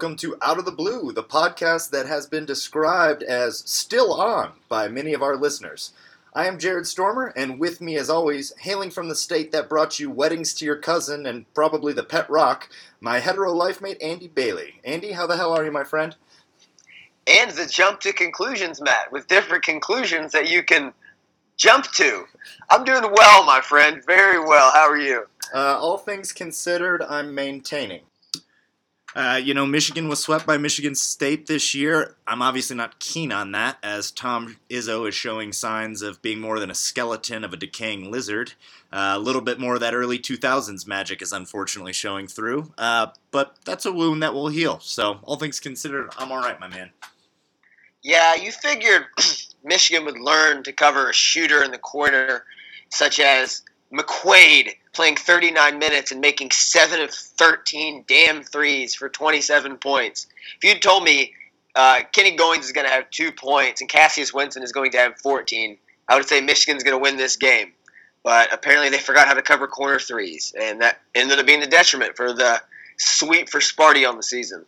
Welcome to Out of the Blue, the podcast that has been described as still on by many of our listeners. I am Jared Stormer, and with me, as always, hailing from the state that brought you weddings to your cousin and probably the pet rock, my hetero life mate Andy Bailey. Andy, how the hell are you, my friend? and the jump to conclusions, mat, with different conclusions that you can jump to. I'm doing well, my friend. Very well. How are you? Uh, all things considered, I'm maintaining. Uh, you know, Michigan was swept by Michigan State this year. I'm obviously not keen on that, as Tom Izzo is showing signs of being more than a skeleton of a decaying lizard. Uh, a little bit more of that early 2000s magic is unfortunately showing through. Uh, but that's a wound that will heal. So, all things considered, I'm all right, my man. Yeah, you figured Michigan would learn to cover a shooter in the corner, such as McQuaid playing 39 minutes and making 7 of 13 damn threes for 27 points. If you'd told me uh, Kenny Goins is going to have two points and Cassius Winston is going to have 14, I would say Michigan's going to win this game. But apparently they forgot how to cover corner threes, and that ended up being the detriment for the sweep for Sparty on the season.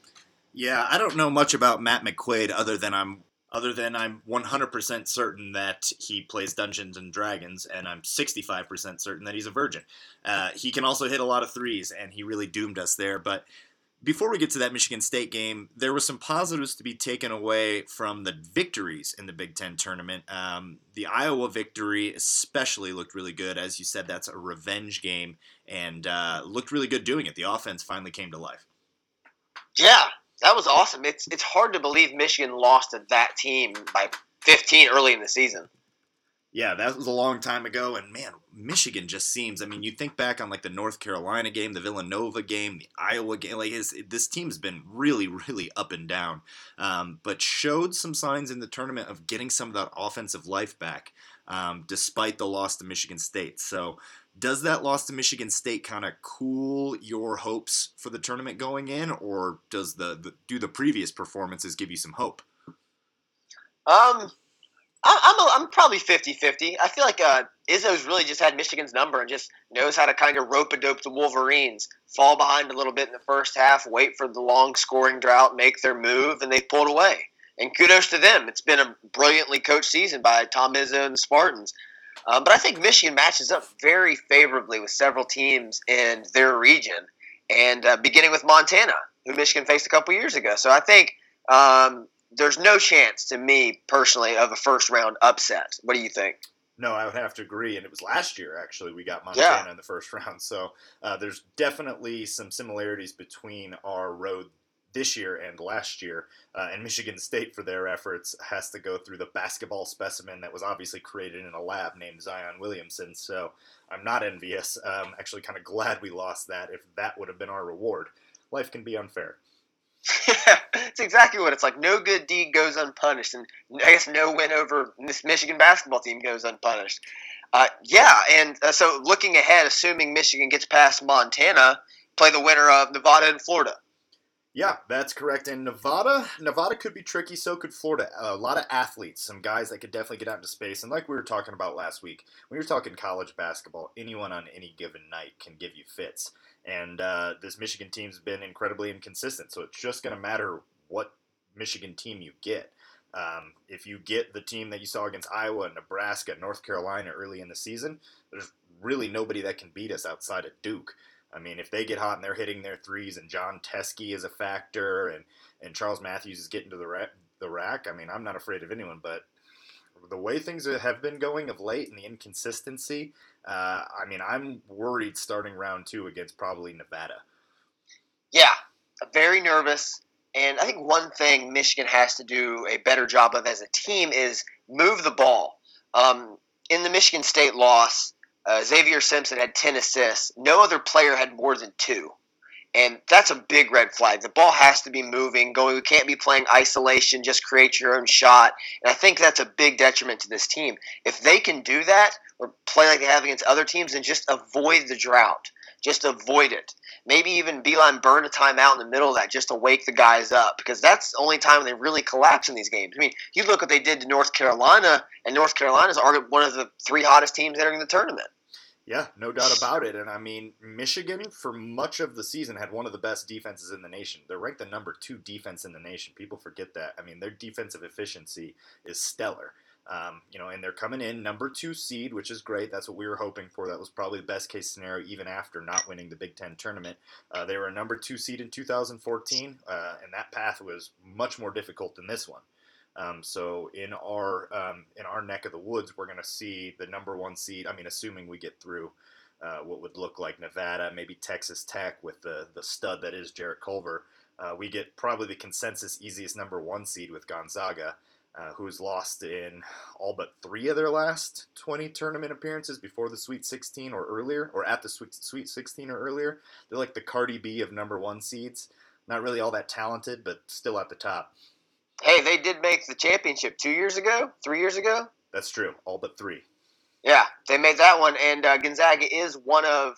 Yeah, I don't know much about Matt McQuaid other than I'm other than I'm 100% certain that he plays Dungeons and Dragons, and I'm 65% certain that he's a virgin. Uh, he can also hit a lot of threes, and he really doomed us there. But before we get to that Michigan State game, there were some positives to be taken away from the victories in the Big Ten tournament. Um, the Iowa victory, especially, looked really good. As you said, that's a revenge game, and uh, looked really good doing it. The offense finally came to life. Yeah, that was awesome. It's it's hard to believe Michigan lost to that team by 15 early in the season. Yeah, that was a long time ago, and man, Michigan just seems. I mean, you think back on like the North Carolina game, the Villanova game, the Iowa game. Like his, this team's been really, really up and down, um, but showed some signs in the tournament of getting some of that offensive life back, um, despite the loss to Michigan State. So, does that loss to Michigan State kind of cool your hopes for the tournament going in, or does the, the do the previous performances give you some hope? Um, I, I'm a, I'm probably 50-50. I feel like uh, Izzo's really just had Michigan's number and just knows how to kind of rope a dope the Wolverines, fall behind a little bit in the first half, wait for the long scoring drought, make their move, and they pulled away. And kudos to them. It's been a brilliantly coached season by Tom Izzo and the Spartans. Uh, but I think Michigan matches up very favorably with several teams in their region, and uh, beginning with Montana, who Michigan faced a couple years ago. So I think um, there's no chance to me personally of a first round upset. What do you think? No, I would have to agree. And it was last year, actually, we got Montana yeah. in the first round. So uh, there's definitely some similarities between our road this year and last year. Uh, and Michigan State, for their efforts, has to go through the basketball specimen that was obviously created in a lab named Zion Williamson. So I'm not envious. I'm actually kind of glad we lost that if that would have been our reward. Life can be unfair. Yeah, it's exactly what it's like. No good deed goes unpunished, and I guess no win over this Michigan basketball team goes unpunished. Uh, yeah, and uh, so looking ahead, assuming Michigan gets past Montana, play the winner of Nevada and Florida. Yeah, that's correct. And Nevada, Nevada could be tricky. So could Florida. A lot of athletes, some guys that could definitely get out into space. And like we were talking about last week, when you're talking college basketball, anyone on any given night can give you fits. And uh, this Michigan team's been incredibly inconsistent. So it's just going to matter what Michigan team you get. Um, if you get the team that you saw against Iowa, Nebraska, North Carolina early in the season, there's really nobody that can beat us outside of Duke. I mean, if they get hot and they're hitting their threes, and Jon Teske is a factor, and and Charles Matthews is getting to the rack, the rack. I mean, I'm not afraid of anyone, but the way things have been going of late and the inconsistency, uh, I mean, I'm worried starting round two against probably Nevada. Yeah, very nervous. And I think one thing Michigan has to do a better job of as a team is move the ball. Um, in the Michigan State loss, uh, Xavier Simpson had 10 assists. No other player had more than two. And that's a big red flag. The ball has to be moving, going. We can't be playing isolation, just create your own shot. And I think that's a big detriment to this team. If they can do that or play like they have against other teams, then just avoid the drought. Just avoid it. Maybe even Beilein burn a timeout in the middle of that just to wake the guys up because that's the only time they really collapse in these games. I mean, you look what they did to North Carolina, and North Carolina is one of the three hottest teams entering the tournament. Yeah, no doubt about it. And I mean, Michigan, for much of the season, had one of the best defenses in the nation. They're ranked the number two defense in the nation. People forget that. I mean, their defensive efficiency is stellar. Um, you know, and they're coming in number two seed, which is great. That's what we were hoping for. That was probably the best case scenario, even after not winning the Big Ten tournament. Uh, they were a number two seed in 2014, uh, and that path was much more difficult than this one. Um, so in our um, in our neck of the woods, we're going to see the number one seed. I mean, assuming we get through uh, what would look like Nevada, maybe Texas Tech with the the stud that is Jarrett Culver. Uh, we get probably the consensus easiest number one seed with Gonzaga, uh, who's lost in all but three of their last 20 tournament appearances before the Sweet 16 or earlier, or at the Sweet, Sweet 16 or earlier. They're like the Cardi B of number one seeds. Not really all that talented, but still at the top. Hey, they did make the championship two years ago, three years ago. That's true. All but three. Yeah, they made that one, and uh, Gonzaga is one of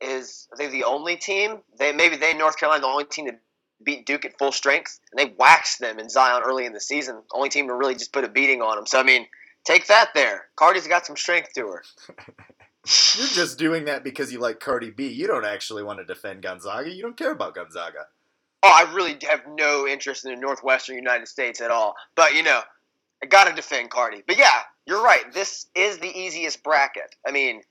is I think the only team. They maybe they North Carolina the only team to beat Duke at full strength, and they waxed them in Zion early in the season. Only team to really just put a beating on them. So I mean, take that there. Cardi's got some strength to her. You're just doing that because you like Cardi B. You don't actually want to defend Gonzaga. You don't care about Gonzaga. Oh, I really have no interest in the Northwestern United States at all. But you know, I gotta defend Cardi. But yeah, you're right. This is the easiest bracket. I mean,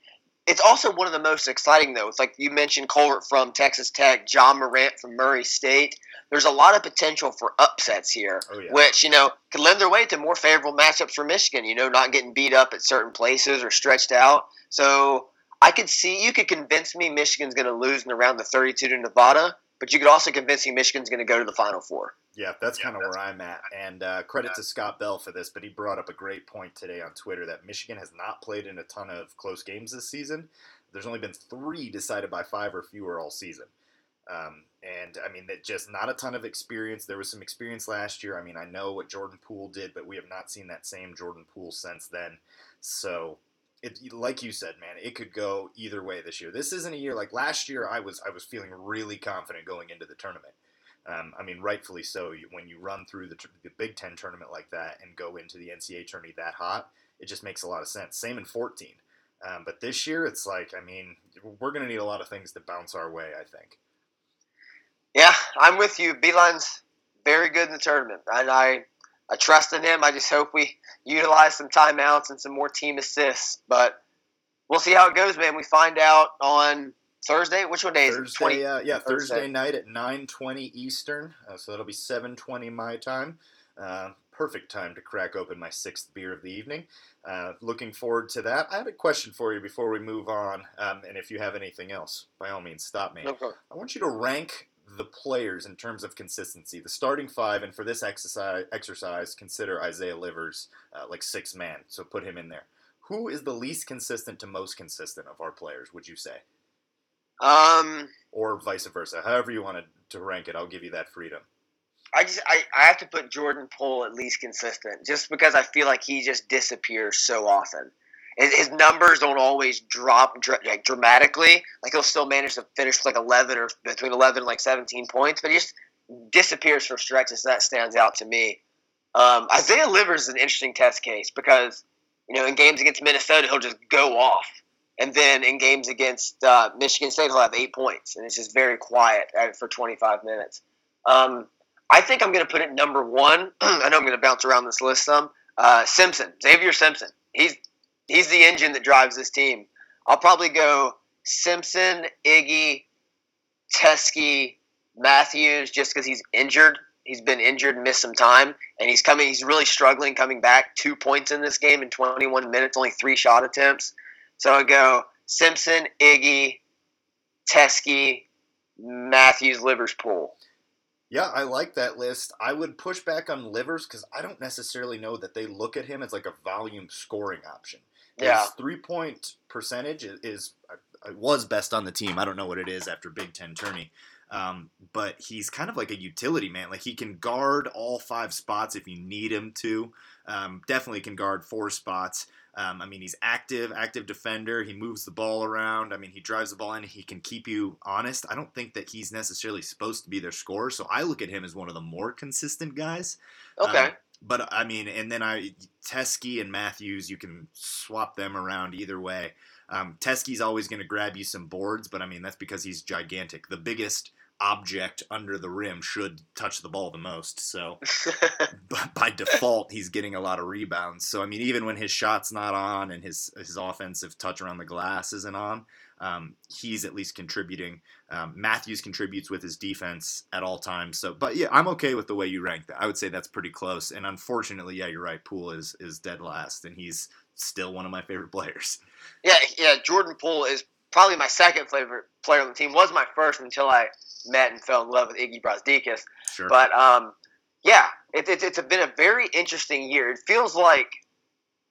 it's also one of the most exciting though. It's like you mentioned Culver from Texas Tech, Ja Morant from Murray State. There's a lot of potential for upsets here, oh, yeah. which you know could lend their way to more favorable matchups for Michigan. You know, not getting beat up at certain places or stretched out. So I could see you could convince me Michigan's going to lose in around the 32 to Nevada but you could also convince me Michigan's going to go to the Final Four. Yeah, that's kind of where I'm at. And uh, credit to Scott Bell for this, but he brought up a great point today on Twitter that Michigan has not played in a ton of close games this season. There's only been three decided by five or fewer all season. Um, and I mean, that just not a ton of experience. There was some experience last year. I mean, I know what Jordan Poole did, but we have not seen that same Jordan Poole since then. So it like you said, man, it could go either way this year. This isn't a year like last year. I was I was feeling really confident going into the tournament. Um, I mean, rightfully so. When you run through the, the, Big Ten tournament like that and go into the NCAA tourney that hot, it just makes a lot of sense. Same in 14. Um, but this year, it's like, I mean, we're going to need a lot of things to bounce our way, I think. Yeah, I'm with you. Beilein's very good in the tournament. And I I trust in him. I just hope we utilize some timeouts and some more team assists. But we'll see how it goes, man. We find out on Thursday. Which one day is Thursday, it? 20, uh, yeah, Thursday. Thursday night at 9:20 Eastern. Uh, so that'll be 7:20 my time. Uh, perfect time to crack open my sixth beer of the evening. Uh, looking forward to that. I have a question for you before we move on, um, and if you have anything else, by all means, stop me. Okay. I want you to rank the players in terms of consistency, the starting five, and for this exercise, exercise consider Isaiah Livers uh, like six man, so put him in there. Who is the least consistent to most consistent of our players? Would you say, Um, or vice versa? However you wanted to rank it, I'll give you that freedom. I just I, I have to put Jordan Poole at least consistent, just because I feel like he just disappears so often. His, numbers don't always drop dr- like dramatically. Like he'll still manage to finish like eleven or between eleven and like seventeen points, but he just disappears for stretches. That stands out to me. Um, Isaiah Livers is an interesting test case because you know in games against Minnesota he'll just go off, and then in games against uh, Michigan State he'll have eight points, and it's just very quiet uh, for twenty five minutes. Um, I think I'm going to put it number one. I know I'm going to bounce around this list some. Uh, Simpson, Xavier Simpson. He's he's the engine that drives this team. I'll probably go Simpson, Iggy, Teske, Matthews, just because he's injured. He's been injured missed some time, and he's coming. He's really struggling coming back. Two points in this game in 21 minutes, only three shot attempts. So I go Simpson, Iggy, Teske, Matthews, Livers, Poole. Yeah, I like that list. I would push back on Livers because I don't necessarily know that they look at him as like a volume scoring option. His Yeah. three point percentage is, is uh, was best on the team. I don't know what it is after Big Ten tourney, um, but he's kind of like a utility man. Like he can guard all five spots if you need him to. Um, definitely can guard four spots. Um, I mean, he's active, active defender. He moves the ball around. I mean, he drives the ball in. He can keep you honest. I don't think that he's necessarily supposed to be their scorer, so I look at him as one of the more consistent guys. Okay. But I mean, and then I Teske and Matthews, you can swap them around either way. Um, Teske's always going to grab you some boards, but I mean that's because he's gigantic. The biggest object under the rim should touch the ball the most. So but by default, he's getting a lot of rebounds. So I mean, even when his shot's not on and his his offensive touch around the glass isn't on, um, he's at least contributing. Um, Matthews contributes with his defense at all times. So, but yeah, I'm okay with the way you rank that. I would say that's pretty close. And unfortunately, yeah, you're right. Poole is is dead last, and he's still one of my favorite players. Yeah, yeah. Jordan Poole is probably my second favorite player on the team. Was my first until I met and fell in love with Iggy Brazdeikis. Sure. But um, yeah, it, it, it's been a very interesting year. It feels like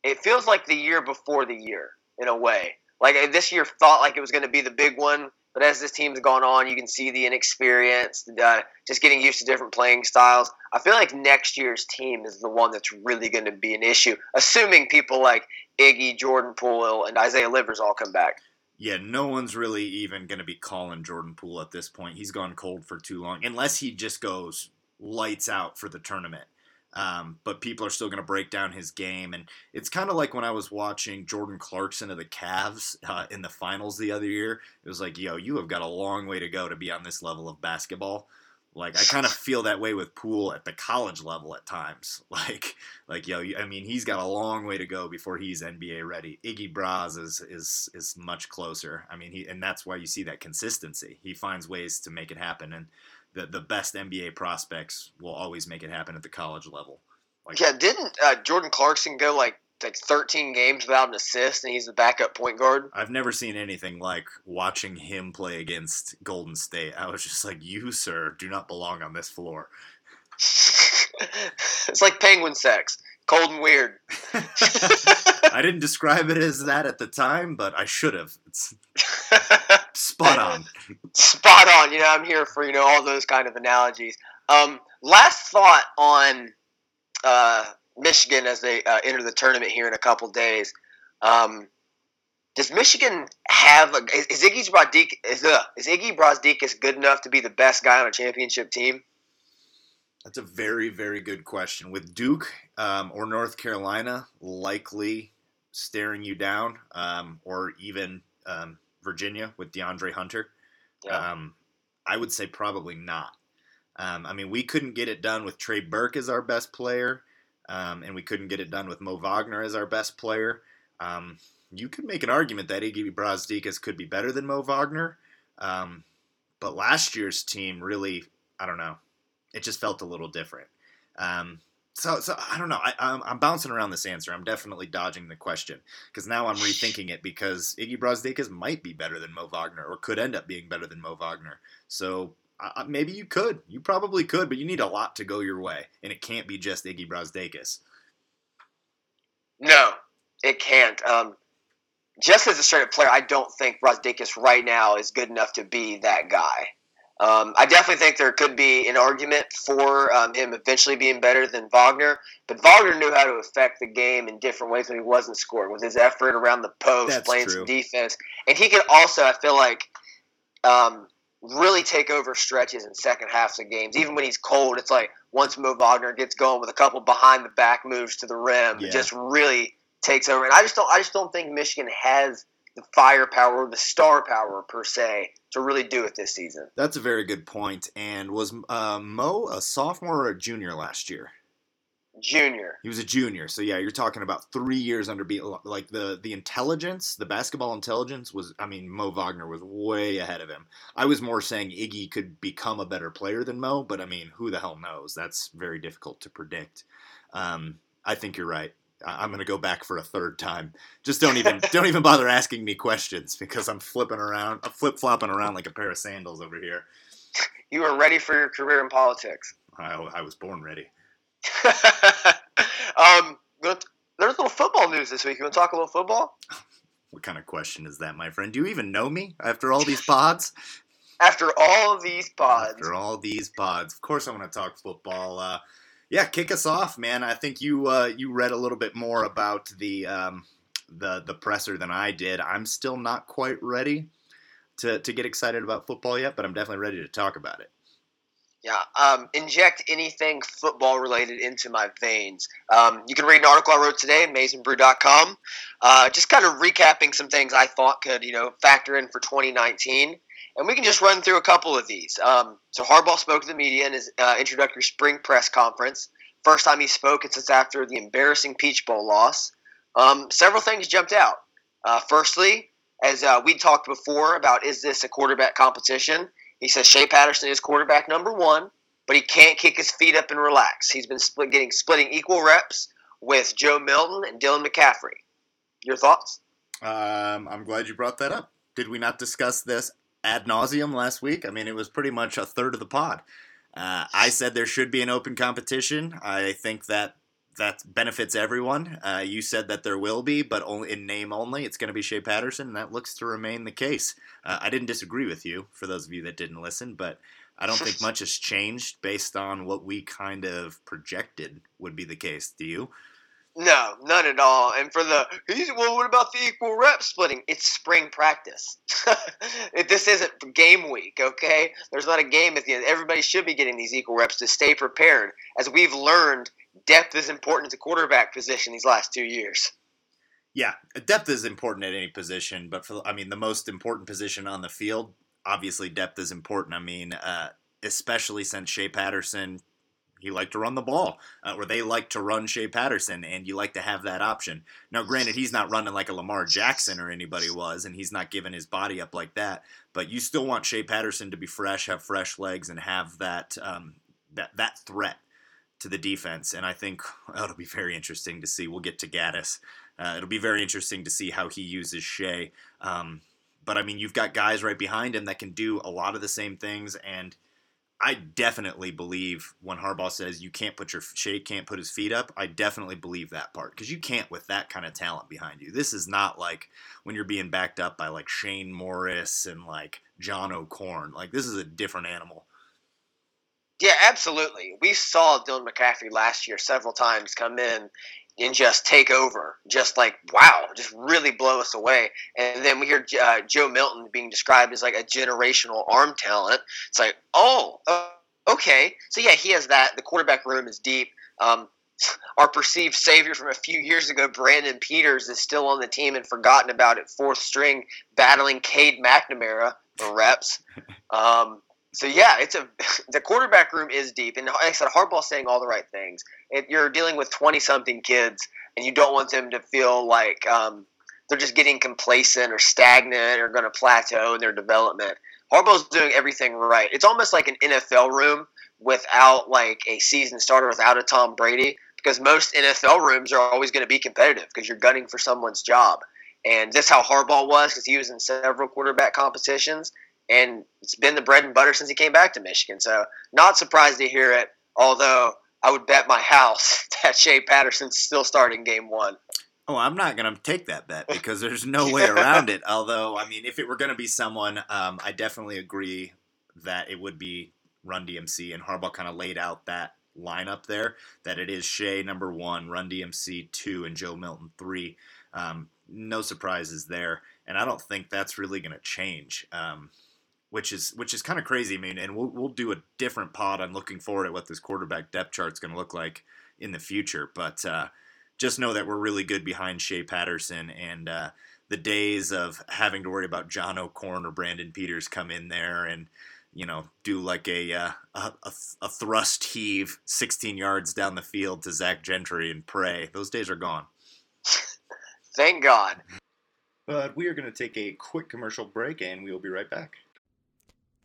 it feels like the year before the year in a way. Like this year thought like it was going to be the big one, but as this team's gone on, you can see the inexperience, uh, just getting used to different playing styles. I feel like next year's team is the one that's really going to be an issue, assuming people like Iggy, Jordan Poole, and Isaiah Livers all come back. Yeah, no one's really even going to be calling Jordan Poole at this point. He's gone cold for too long, unless he just goes lights out for the tournament. Um, but people are still going to break down his game, and it's kind of like when I was watching Jordan Clarkson of the Cavs uh, in the finals the other year. It was like, yo, you have got a long way to go to be on this level of basketball. Like I kind of feel that way with Poole at the college level at times. Like, like yo, I mean, he's got a long way to go before he's NBA ready. Iggy Braz is is is much closer. I mean, he and that's why you see that consistency. He finds ways to make it happen, and the the best NBA prospects will always make it happen at the college level. Like, Yeah, didn't uh, Jordan Clarkson go like like 13 games without an assist, and he's the backup point guard? I've never seen anything like watching him play against Golden State. I was just like, you, sir, do not belong on this floor. it's like penguin sex, cold and weird. I didn't describe it as that at the time, but I should have. It's spot on. Spot on. You know, I'm here for you know all those kind of analogies. Um, last thought on uh, Michigan as they uh, enter the tournament here in a couple days. Um, does Michigan have a, is, is Iggy Brazdeikis is, uh, is Iggy Brazdeikis good enough to be the best guy on a championship team? That's a very, very good question. With Duke um, or North Carolina likely staring you down, um, or even um, Virginia with DeAndre Hunter, Yeah. um, I would say probably not. Um, I mean, we couldn't get it done with Trey Burke as our best player, um, and we couldn't get it done with Mo Wagner as our best player. Um, you could make an argument that Iggy Brazdeikis could be better than Mo Wagner, um, but last year's team really, I don't know, it just felt a little different. Um, So, so I don't know. I, I'm, I'm bouncing around this answer. I'm definitely dodging the question because now I'm rethinking it because Iggy Brazdeikis might be better than Mo Wagner or could end up being better than Mo Wagner. So uh, maybe you could. You probably could, but you need a lot to go your way, and it can't be just Iggy Brazdeikis. No, it can't. Um, just as a straight up player, I don't think Brazdeikis right now is good enough to be that guy. Um, I definitely think there could be an argument for um, him eventually being better than Wagner, but Wagner knew how to affect the game in different ways when he wasn't scoring, with his effort around the post, That's playing true. some defense, and he could also, I feel like, um, really take over stretches in second halves of games. Even when he's cold, it's like once Mo Wagner gets going with a couple behind the back moves to the rim, Yeah. it just really takes over. And I just don't, I just don't think Michigan has the firepower, or the star power per se, to really do it this season. That's a very good point. And was uh, Mo a sophomore or a junior last year? Junior. He was a junior, so yeah, you're talking about three years under beat. Like the the intelligence, the basketball intelligence was. I mean, Mo Wagner was way ahead of him. I was more saying Iggy could become a better player than Mo, but I mean, who the hell knows? That's very difficult to predict. Um, I think you're right. I- I'm going to go back for a third time. Just don't even don't even bother asking me questions because I'm flipping around, I'm flip flopping around like a pair of sandals over here. You are ready for your career in politics. I, I was born ready. um, there's a little football news this week. You want to talk a little football? What kind of question is that, my friend? Do you even know me after all these pods? After all these pods, After all these pods, of course I want to talk football. Uh, yeah, kick us off, man. I think you uh, you read a little bit more about the um, the the presser than I did. I'm still not quite ready to to get excited about football yet, but I'm definitely ready to talk about it. Yeah, um, inject anything football related into my veins. Um, you can read an article I wrote today, maizenbrew.com, uh, just kind of recapping some things I thought could, you know, factor in for 2019. And we can just run through a couple of these. Um, so Harbaugh spoke to the media in his uh, introductory spring press conference. First time he spoke, it's since after the embarrassing Peach Bowl loss. Um, several things jumped out. Uh, firstly, as uh, we talked before about is this a quarterback competition? He says Shea Patterson is quarterback number one, but he can't kick his feet up and relax. He's been split, getting splitting equal reps with Joe Milton and Dylan McCaffrey. Your thoughts? Um, I'm glad you brought that up. Did we not discuss this ad nauseum last week? I mean, it was pretty much a third of the pod. Uh, I said there should be an open competition. I think that that benefits everyone. Uh, you said that there will be, but only in name only. It's going to be Shea Patterson, and that looks to remain the case. Uh, I didn't disagree with you, for those of you that didn't listen, but I don't think much has changed based on what we kind of projected would be the case. Do you? No, none at all. And for the well, what about the equal rep splitting? It's spring practice. This isn't game week, okay? There's not a game at the end. Everybody should be getting these equal reps to stay prepared. As we've learned, depth is important at the quarterback position these last two years. Yeah, depth is important at any position, but for I mean the most important position on the field, obviously depth is important. I mean, uh, especially since Shea Patterson, he liked to run the ball, uh, or they like to run Shea Patterson, and you like to have that option. Now, granted, he's not running like a Lamar Jackson or anybody was, and he's not giving his body up like that. But you still want Shea Patterson to be fresh, have fresh legs, and have that um, that that threat to the defense. And I think well, it'll be very interesting to see. We'll get to Gattis. Uh, it'll be very interesting to see how he uses Shea. Um, but I mean, you've got guys right behind him that can do a lot of the same things, and I definitely believe when Harbaugh says you can't put your Shea can't put his feet up. I definitely believe that part because you can't with that kind of talent behind you. This is not like when you're being backed up by like Shane Morris and like John O'Korn. Like this is a different animal. Yeah, absolutely. We saw Dylan McCaffrey last year several times come in and just take over, just like wow, just really blow us away. And then we hear uh, Joe Milton being described as like a generational arm talent. It's like, oh, okay, so yeah, he has that. The quarterback room is deep. Um, our perceived savior from a few years ago, Brandon Peters, is still on the team and forgotten about at fourth string, battling Cade McNamara for reps. Um, so yeah, it's a the quarterback room is deep, and like I said, Harbaugh's saying all the right things. If you're dealing with twenty something kids, and you don't want them to feel like um, they're just getting complacent or stagnant or going to plateau in their development. Harbaugh's doing everything right. It's almost like an NFL room without like a season starter, without a Tom Brady. because most NFL rooms are always going to be competitive because you're gunning for someone's job. And that's how Harbaugh was because he was in several quarterback competitions, and it's been the bread and butter since he came back to Michigan. So not surprised to hear it. Although I would bet my house that Shea Patterson's still starting game one. Oh, I'm not going to take that bet because there's no way around it. Although, I mean, if it were going to be someone, um, I definitely agree that it would be Run DMC, and Harbaugh kind of laid out that lineup there that it is Shea number one, Run DMC two, and Joe Milton three. Um, no surprises there, and I don't think that's really going to change. Um, which is which is kind of crazy. I mean, and we'll we'll do a different pod. I'm looking forward at what this quarterback depth chart is going to look like in the future. But uh, just know that we're really good behind Shea Patterson, and uh, the days of having to worry about John O'Korn or Brandon Peters come in there and you know do like a uh, a, a thrust heave 16 yards down the field to Zach Gentry and pray. Those days are gone. Thank God. But we are going to take a quick commercial break, and we will be right back.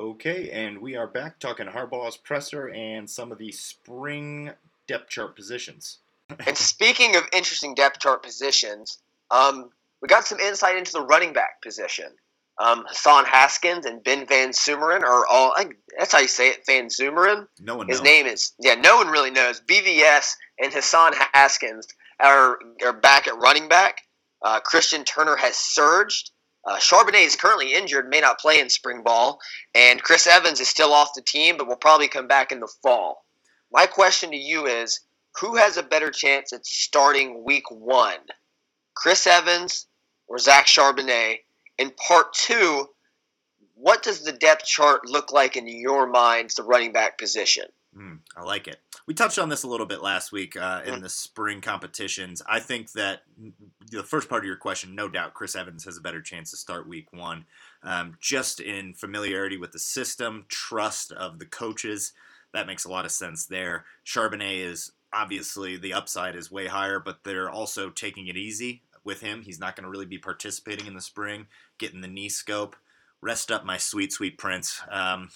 Okay, and we are back talking Harbaugh's presser and some of the spring depth chart positions. And speaking of interesting depth chart positions, um, we got some insight into the running back position. Um, Hassan Haskins and Ben Van Sumeren are all. I, that's how you say it, Van Sumeren. No one His knows. name is yeah. No one really knows. BVS and Hassan Haskins are are back at running back. Uh, Christian Turner has surged. Uh, Charbonnet is currently injured, may not play in spring ball, and Chris Evans is still off the team, but will probably come back in the fall. My question to you is: Who has a better chance at starting Week One, Chris Evans or Zach Charbonnet? And part two, what does the depth chart look like in your minds, the running back position? Mm, I like it. We touched on this a little bit last week uh, in the spring competitions. I think that the first part of your question, no doubt, Chris Evans has a better chance to start week one. Um, just in familiarity with the system, trust of the coaches, that makes a lot of sense there. Charbonnet is obviously the upside is way higher, but they're also taking it easy with him. He's not going to really be participating in the spring, getting the knee scope. Rest up, my sweet, sweet prince. Um,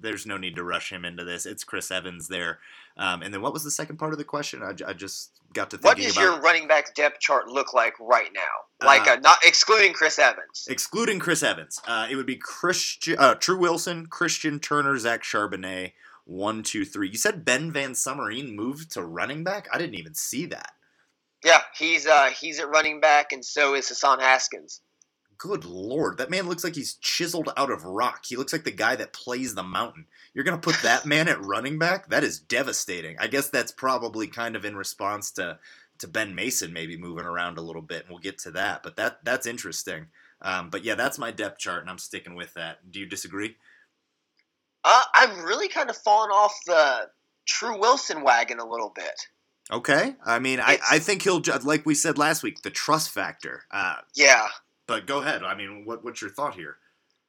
there's no need to rush him into this. It's Chris Evans there. Um, and then what was the second part of the question? I just got to What thinking does about your running back depth chart look like right now? Like, Uh, uh, not excluding Chris Evans. excluding Chris Evans. Uh, it would be Christian, uh, Tru Wilson, Christian Turner, Zach Charbonnet. One, two, three. You said Ben Van Sumeren moved to running back. I didn't even see that. Yeah, he's uh, he's at running back, and so is Hassan Haskins. Good lord, that man looks like he's chiseled out of rock. He looks like the guy that plays the mountain. You're gonna put that man at running back? That is devastating. I guess that's probably kind of in response to to Ben Mason maybe moving around a little bit, and we'll get to that. But that that's interesting. Um, but yeah, that's my depth chart, and I'm sticking with that. Do you disagree? Uh, I'm really kind of falling off the Tru Wilson wagon a little bit. Okay. I mean, I, I think he'll like we said last week, the trust factor. Uh, Yeah, but go ahead. I mean, what what's your thought here?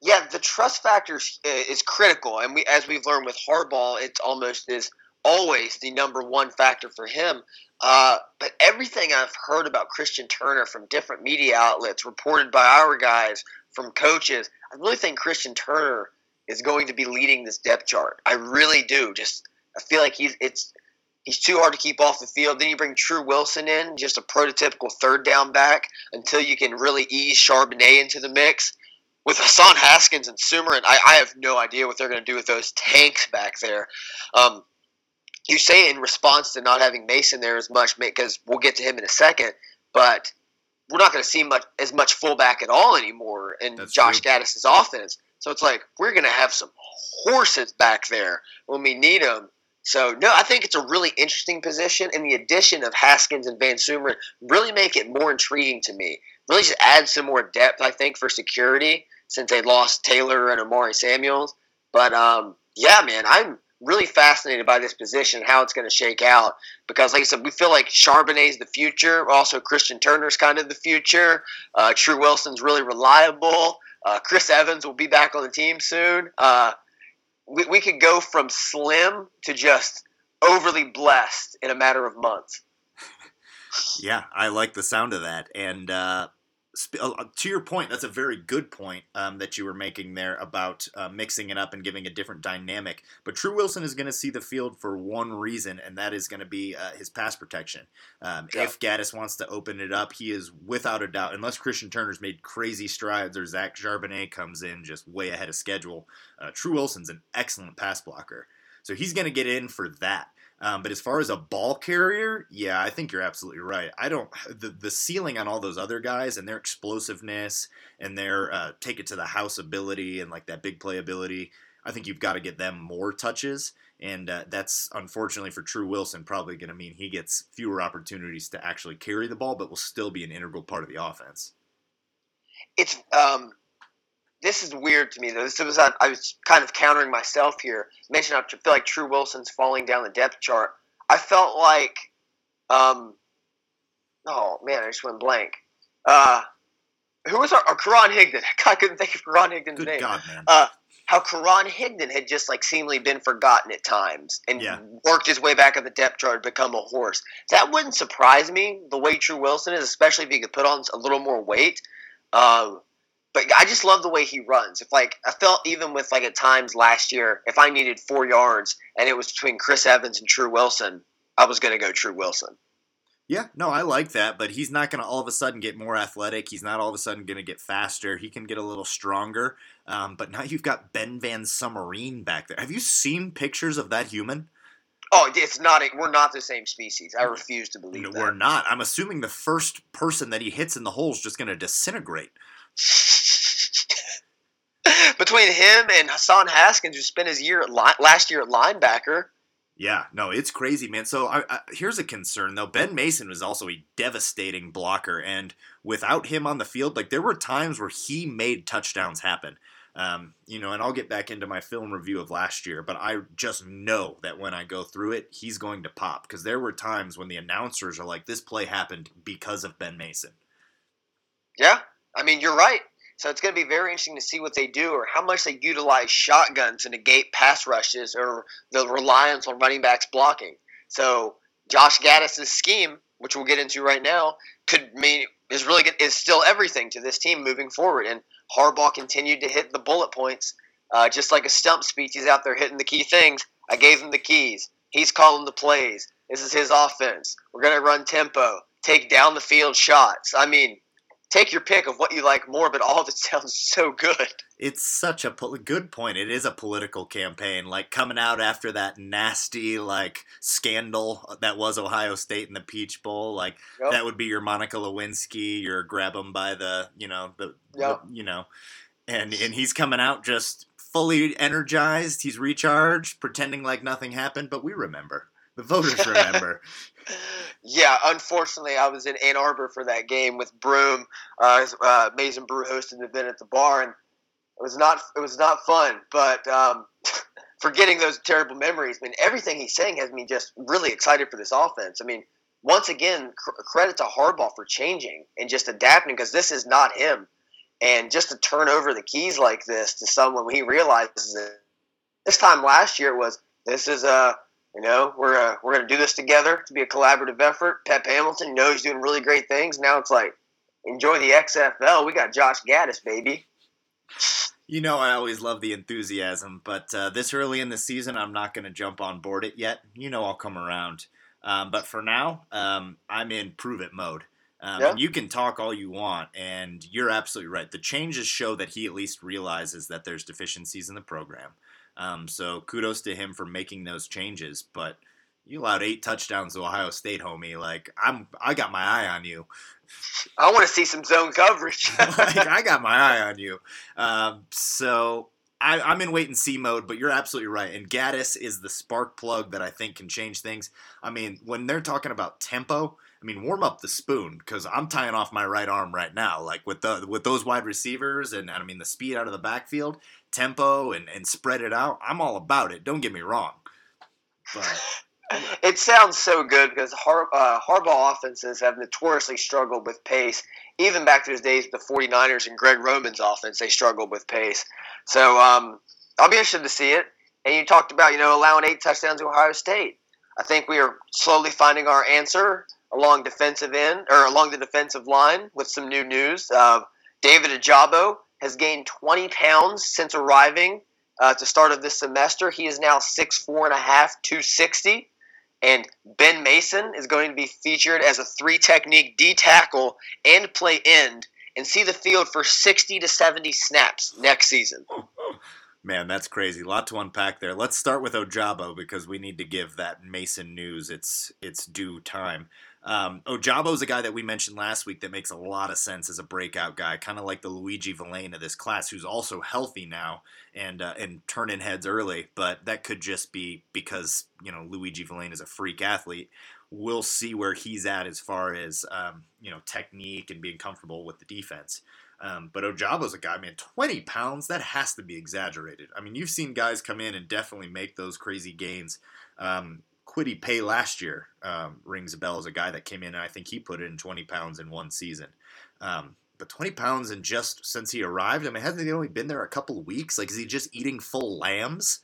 yeah, the trust factor is, is critical, and we, as we've learned with Harbaugh, it's almost this always the number one factor for him. Uh, but everything I've heard about Christian Turner from different media outlets, reported by our guys, from coaches, I really think Christian Turner is going to be leading this depth chart. I really do. Just I feel like he's it's he's too hard to keep off the field. Then you bring Tru Wilson in, just a prototypical third down back, until you can really ease Charbonnet into the mix. With Hassan Haskins and Sumer, and I, I have no idea what they're going to do with those tanks back there. Um, you say in response to not having Mason there as much because we'll get to him in a second, but we're not going to see much as much fullback at all anymore in That's Josh true. Gattis's offense. So it's like we're going to have some horses back there when we need them. So no, I think it's a really interesting position, and the addition of Haskins and Van Sumeren really make it more intriguing to me. Really, just add some more depth, I think, for security since they lost Taylor and O'Maury Samuels. But um, yeah, man, I'm really fascinated by this position, how it's going to shake out. Because, like I said, we feel like Charbonnet's the future. Also, Christian Turner's kind of the future. Uh, Tru Wilson's really reliable. Uh, Chris Evans will be back on the team soon. Uh, we, we could go from slim to just overly blessed in a matter of months. Yeah, I like the sound of that. And uh, to your point, that's a very good point um, that you were making there about uh, mixing it up and giving a different dynamic. But Tru Wilson is going to see the field for one reason, and that is going to be uh, his pass protection. Um, Yeah. If Gattis wants to open it up, he is without a doubt, unless Christian Turner's made crazy strides or Zach Charbonnet comes in just way ahead of schedule, uh, Tru Wilson's an excellent pass blocker. So he's going to get in for that. Um, but as far as a ball carrier, yeah, I think you're absolutely right. I don't the the ceiling on all those other guys and their explosiveness and their uh, take it to the house ability and like that big play ability. I think you've got to get them more touches, and uh, that's unfortunately for Tru Wilson probably going to mean he gets fewer opportunities to actually carry the ball, but will still be an integral part of the offense. it's um this is weird to me though. This was I, I was kind of countering myself here. Mentioned I feel like Tru Wilson's falling down the depth chart. I felt like um oh man, I just went blank. Uh who was our, our Karan Higdon? I couldn't think of Karan Higdon's Good name. God, man. Uh how Karan Higdon had just like seemingly been forgotten at times and Yeah. worked his way back up the depth chart to become a horse. That wouldn't surprise me the way True Wilson is, especially if he could put on a little more weight. Um, but I just love the way he runs. If like I felt even with like at times last year, if I needed four yards and it was between Chris Evans and Tru Wilson, I was going to go Tru Wilson. Yeah, no, I like that, but he's not going to all of a sudden get more athletic. He's not all of a sudden going to get faster. He can get a little stronger. Um, but now you've got Ben Van Sumeren back there. Have you seen pictures of that human? Oh, it's not. A, we're not the same species. I refuse to believe No, that. we're not. I'm assuming the first person that he hits in the hole is just going to disintegrate. Between him and Hassan Haskins, who spent his year at li- last year at linebacker, Yeah, no, it's crazy, man. So I, I, here's a concern though. Ben Mason was also a devastating blocker, and without him on the field, like there were times where he made touchdowns happen. Um, you know, and I'll get back into my film review of last year, but I just know that when I go through it, he's going to pop because there were times when the announcers are like, "This play happened because of Ben Mason." Yeah, I mean you're right. So it's going to be very interesting to see what they do or how much they utilize shotgun to negate pass rushes or the reliance on running backs blocking. So Josh Gattis' scheme, which we'll get into right now, could mean is really good, is still everything to this team moving forward. And Harbaugh continued to hit the bullet points, uh, just like a stump speech. He's out there hitting the key things. I gave him the keys. He's calling the plays. This is his offense. We're going to run tempo, take down the field shots. I mean, take your pick of what you like more, but all of it sounds so good. It's such a pol- good point. It is a political campaign, like coming out after that nasty like scandal that was Ohio State in the Peach Bowl. Like Yep. that would be your Monica Lewinsky, your grab him by the you know the, Yep. the you know, and and he's coming out just fully energized. He's recharged, pretending like nothing happened. But we remember. The voters remember. Yeah, unfortunately, I was in Ann Arbor for that game with Broom. Uh, uh, Maize n Brew hosted an event at the bar, and it was not it was not fun. But um, forgetting those terrible memories, I mean, everything he's saying has me just really excited for this offense. I mean, once again, cr- credit to Harbaugh for changing and just adapting because this is not him. And just to turn over the keys like this to someone when he realizes it. This time last year was this is a You know, we're uh, we're gonna do this together to be a collaborative effort. Pep Hamilton, you know, he's doing really great things. Now it's like, enjoy the XFL. We got Josh Gattis, baby. You know, I always love the enthusiasm, but uh, this early in the season, I'm not going to jump on board it yet. You know, I'll come around. Um, but for now, um, I'm in prove it mode. Um, Yeah. You can talk all you want, and you're absolutely right. The changes show that he at least realizes that there's deficiencies in the program. Um, so kudos to him for making those changes. But you allowed eight touchdowns to Ohio State, homie. Like I'm, I got my eye on you. I want to see some zone coverage. like, I got my eye on you. Um, so I, I'm in wait and see mode, but you're absolutely right. And Gattis is the spark plug that I think can change things. I mean, when they're talking about tempo, I mean, warm up the spoon because I'm tying off my right arm right now. Like with the with those wide receivers and I mean the speed out of the backfield, tempo and and spread it out. I'm all about it. Don't get me wrong. But it sounds so good because Har- uh, Harbaugh offenses have notoriously struggled with pace. Even back to his days with the 49ers and Greg Roman's offense, they struggled with pace. So um, I'll be interested to see it. And you talked about, you know, allowing eight touchdowns to Ohio State. I think we are slowly finding our answer along defensive end or along the defensive line with some new news. Uh, David Ojabo has gained 20 pounds since arriving uh, at the start of this semester. He is now 6'4 and a half, 260. And Ben Mason is going to be featured as a three technique D tackle and play end and see the field for 60 to 70 snaps next season. Man, that's crazy. A lot to unpack there. Let's start with Ojabo because we need to give that Mason news its its due time. Um, Ojabo's a guy that we mentioned last week that makes a lot of sense as a breakout guy, kind of like the Luiji Vilain of this class, who's also healthy now and uh, and turning heads early. But that could just be because you know Luiji Vilain is a freak athlete. We'll see where he's at as far as um, you know technique and being comfortable with the defense. Um, but Ojabo's a guy, man, 20 pounds, that has to be exaggerated. I mean, you've seen guys come in and definitely make those crazy gains. Um, Kwity Paye last year um, rings a bell as a guy that came in, and I think he put in 20 pounds in one season. Um, but 20 pounds in just since he arrived, I mean, hasn't he only been there a couple of weeks? Like, is he just eating full lambs?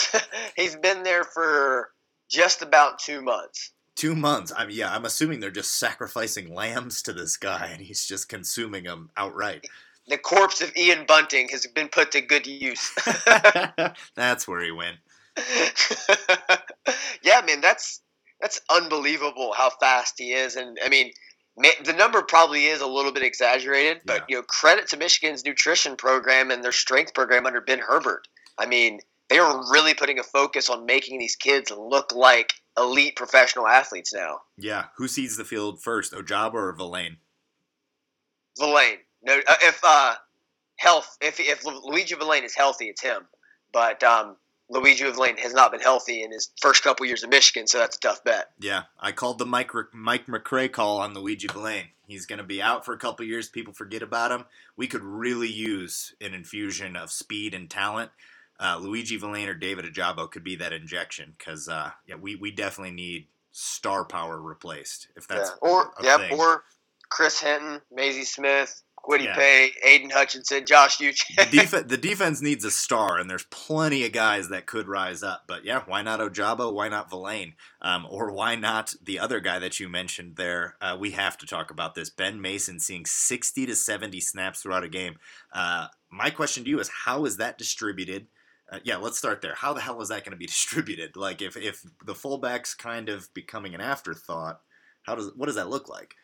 He's been there for just about two months. Two months. I mean, yeah, I'm assuming they're just sacrificing lambs to this guy, and he's just consuming them outright. The corpse of Ian Bunting has been put to good use. That's where he went. yeah, man, that's that's unbelievable how fast he is, and I mean, ma- the number probably is a little bit exaggerated, but you know, credit to Michigan's nutrition program and their strength program under Ben Herbert. I mean, they are really putting a focus on making these kids look like elite professional athletes now. Yeah, who sees the field first, Ojabo or Vilain? Vilain, no, uh, if uh, health, if if Luiji Vilain is healthy, it's him, but um, Luiji Vilain has not been healthy in his first couple years of Michigan, so that's a tough bet. Yeah, I called the Mike Mike McRae call on Luiji Vilain. He's going to be out for a couple years. People forget about him. We could really use an infusion of speed and talent. Uh, Luiji Vilain or David Ojabo could be that injection because uh, yeah, we, we definitely need star power replaced if that's yeah. or yep, thing. or Chris Hinton, Mazi Smith, Kwity Yeah. Paye, Aidan Hutchinson, Josh Uche. the, def- the defense needs a star, and there's plenty of guys that could rise up. But yeah, why not Ojabo? Why not Vilain? Um, or why not the other guy that you mentioned there? Uh, we have to talk about this. Ben Mason seeing 60 to 70 snaps throughout a game. Uh, my question to you is how is that distributed? Uh, yeah, let's start there. How the hell is that going to be distributed? Like, if, if the fullback's kind of becoming an afterthought, how does what does that look like?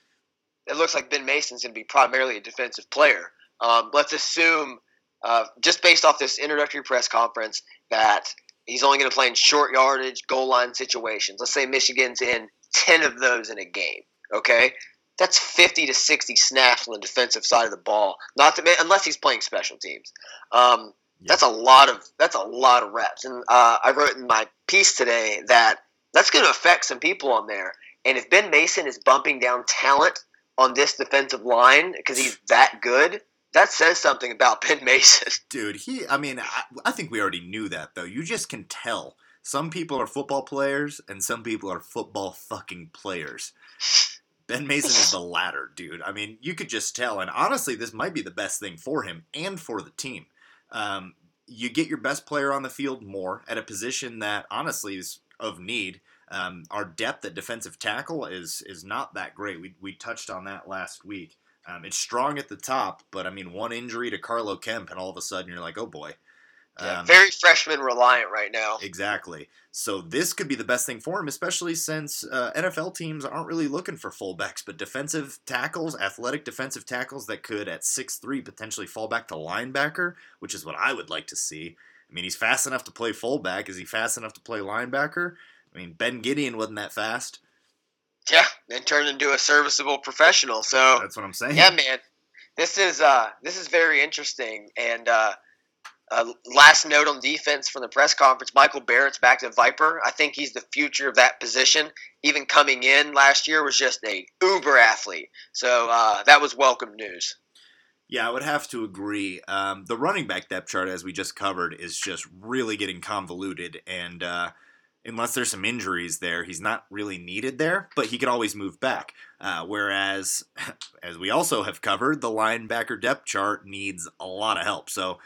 It looks like Ben Mason's going to be primarily a defensive player. Um, let's assume, uh, just based off this introductory press conference, that he's only going to play in short yardage, goal line situations. Let's say Michigan's in 10 of those in a game, okay? That's 50 to 60 snaps on the defensive side of the ball, not to, unless he's playing special teams. Um, That's a lot of that's a lot of reps, and uh, I wrote in my piece today that that's going to affect some people on there. And if Ben Mason is bumping down talent on this defensive line because he's that good, that says something about Ben Mason. Dude, he, I mean, I, I think we already knew that, though. You just can tell. Some people are football players, and some people are football fucking players. Ben Mason is the latter, dude. I mean, you could just tell. And honestly, this might be the best thing for him and for the team. Um, you get your best player on the field more at a position that honestly is of need. Um, our depth at defensive tackle is is not that great. We we touched on that last week. Um, it's strong at the top, but I mean, one injury to Carlo Kemp, and all of a sudden you're like, oh boy. Yeah, very freshman reliant right now. Exactly. So this could be the best thing for him, especially since uh, NFL teams aren't really looking for fullbacks, but defensive tackles, athletic defensive tackles that could at six three potentially fall back to linebacker, which is what I would like to see. I mean, he's fast enough to play fullback. Is he fast enough to play linebacker? I mean, Ben Gedeon wasn't that fast. Yeah, and turned into a serviceable professional. So that's what I'm saying. Yeah, man. This is uh, this is very interesting. And uh, uh, last note on defense from the press conference: Michael Barrett's back to Viper. I think he's the future of that position. Even coming in last year was just a uber athlete. So uh, that was welcome news. Yeah, I would have to agree. Um, the running back depth chart, as we just covered, is just really getting convoluted, and uh, unless there's some injuries there, he's not really needed there, but he could always move back. Uh, whereas, as we also have covered, the linebacker depth chart needs a lot of help. So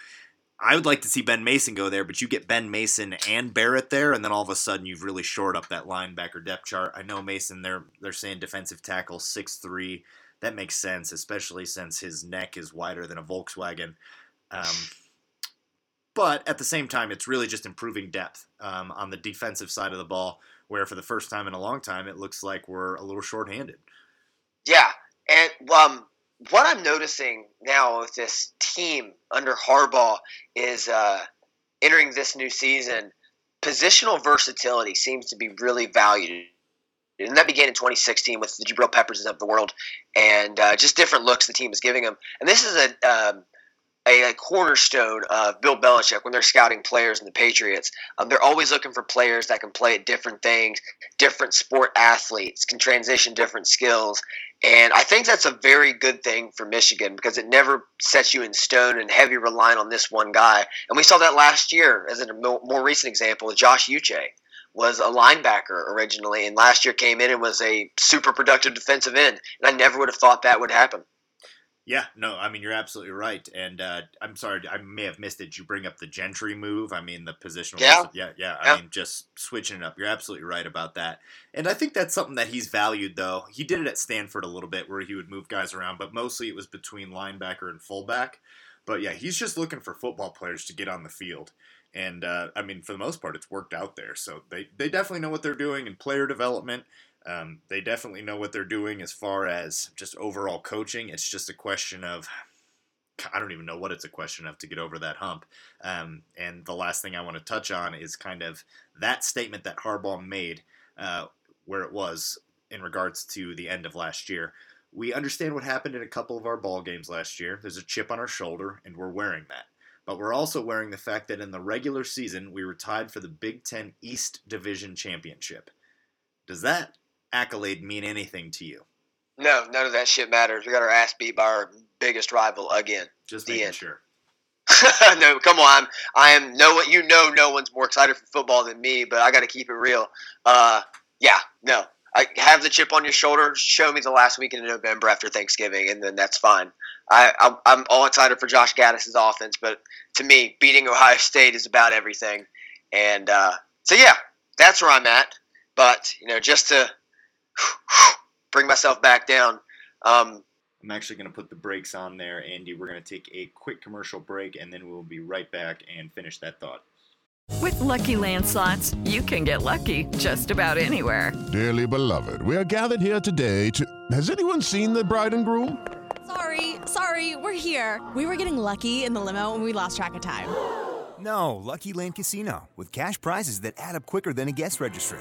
I would like to see Ben Mason go there, but you get Ben Mason and Barrett there, and then all of a sudden you've really shored up that linebacker depth chart. I know Mason, they're they're saying defensive tackle six three. That makes sense, especially since his neck is wider than a Volkswagen. Um, but at the same time, it's really just improving depth um, on the defensive side of the ball, where for the first time in a long time, it looks like we're a little shorthanded. Yeah, and um, what I'm noticing now with this team under Harbaugh is uh, entering this new season, positional versatility seems to be really valued. And that began in 2016 with the Jabrill Peppers of the world, and uh, just different looks the team is giving them. And this is a um, a, a, cornerstone of Bill Belichick when they're scouting players in the Patriots. Um, they're always looking for players that can play at different things, different sport athletes, can transition different skills. And I think that's a very good thing for Michigan because it never sets you in stone and heavy relying on this one guy. And we saw that last year as a more recent example Josh Uche was a linebacker originally, and last year came in and was a super productive defensive end. And I never would have thought that would happen. Yeah, no, I mean you're absolutely right, and uh, I'm sorry I may have missed it. You bring up the Gentry move. I mean the positional. Yeah. yeah, yeah. Yeah. I mean just switching it up. You're absolutely right about that, and I think that's something that he's valued. Though he did it at Stanford a little bit, where he would move guys around, but mostly it was between linebacker and fullback. But yeah, he's just looking for football players to get on the field, and uh, I mean for the most part, it's worked out there. So they they definitely know what they're doing in player development. Um, they definitely know what they're doing as far as just overall coaching. It's just a question of, I don't even know what it's a question of to get over that hump. Um, and the last thing I want to touch on is kind of that statement that Harbaugh made, uh, where it was in regards to the end of last year. We understand what happened in a couple of our ball games last year. There's a chip on our shoulder, and we're wearing that. But we're also wearing the fact that in the regular season, we were tied for the Big Ten East Division Championship. Does that accolade mean anything to you? No, none of that shit matters. We got our ass beat by our biggest rival again. Just the making end. sure. no, come on. I am no one. You know, no one's more excited for football than me. But I got to keep it real. Uh, yeah, no. I have the chip on your shoulder. Show me the last weekend in November after Thanksgiving, and then that's fine. I, I I'm all excited for Josh Gattis's offense, but to me, beating Ohio State is about everything. And uh, so, yeah, that's where I'm at. But you know, just to bring myself back down. Um, I'm actually going to put the brakes on there, Andy. We're going to take a quick commercial break, and then we'll be right back and finish that thought. With Lucky Land slots, you can get lucky just about anywhere. Dearly beloved, we are gathered here today to. Has anyone seen the bride and groom? Sorry, sorry, we're here. We were getting lucky in the limo and we lost track of time. No, Lucky Land Casino, with cash prizes that add up quicker than a guest registry.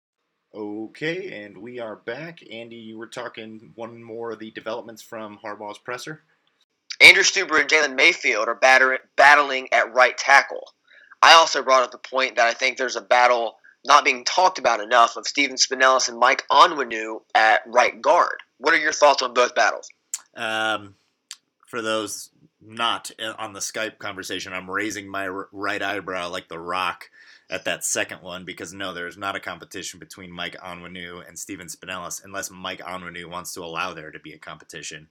Okay, and we are back. Andy, you were talking one more of the developments from Harbaugh's presser. Andrew Stueber and Jalen Mayfield are batter- battling at right tackle. I also brought up the point that I think there's a battle not being talked about enough of Stephen Spanellis and Mike Onwenu at right guard. What are your thoughts on both battles? Um, for those not on the Skype conversation, I'm raising my r- right eyebrow like the rock at that second one because no, there's not a competition between Mike Onwenu and Stephen Spanellis unless Mike Onwenu wants to allow there to be a competition.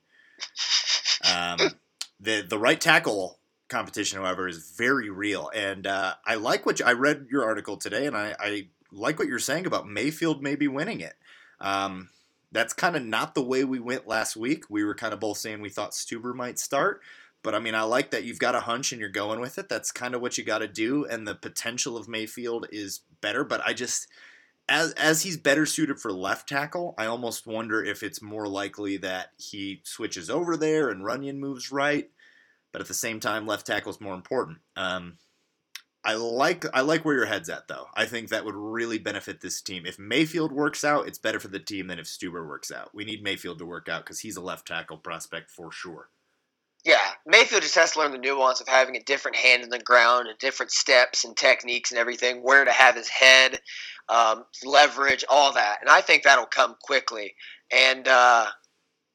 Um, the the right tackle competition, however, is very real, and uh, I like what you, I read your article today, and I, I like what you're saying about Mayfield maybe winning it. Um, that's kind of not the way we went last week. We were kind of both saying we thought Stueber might start, but I mean, I like that you've got a hunch and you're going with it. That's kind of what you got to do, and the potential of Mayfield is better. But I just, as as he's better suited for left tackle, I almost wonder if it's more likely that he switches over there and Runyan moves right. But at the same time, left tackle is more important. Um, I like I like where your head's at though. I think that would really benefit this team. If Mayfield works out, it's better for the team than if Stueber works out. We need Mayfield to work out because he's a left tackle prospect for sure. Yeah, Mayfield just has to learn the nuance of having a different hand in the ground and different steps and techniques and everything, where to have his head, um, leverage, all that. And I think that'll come quickly. And uh,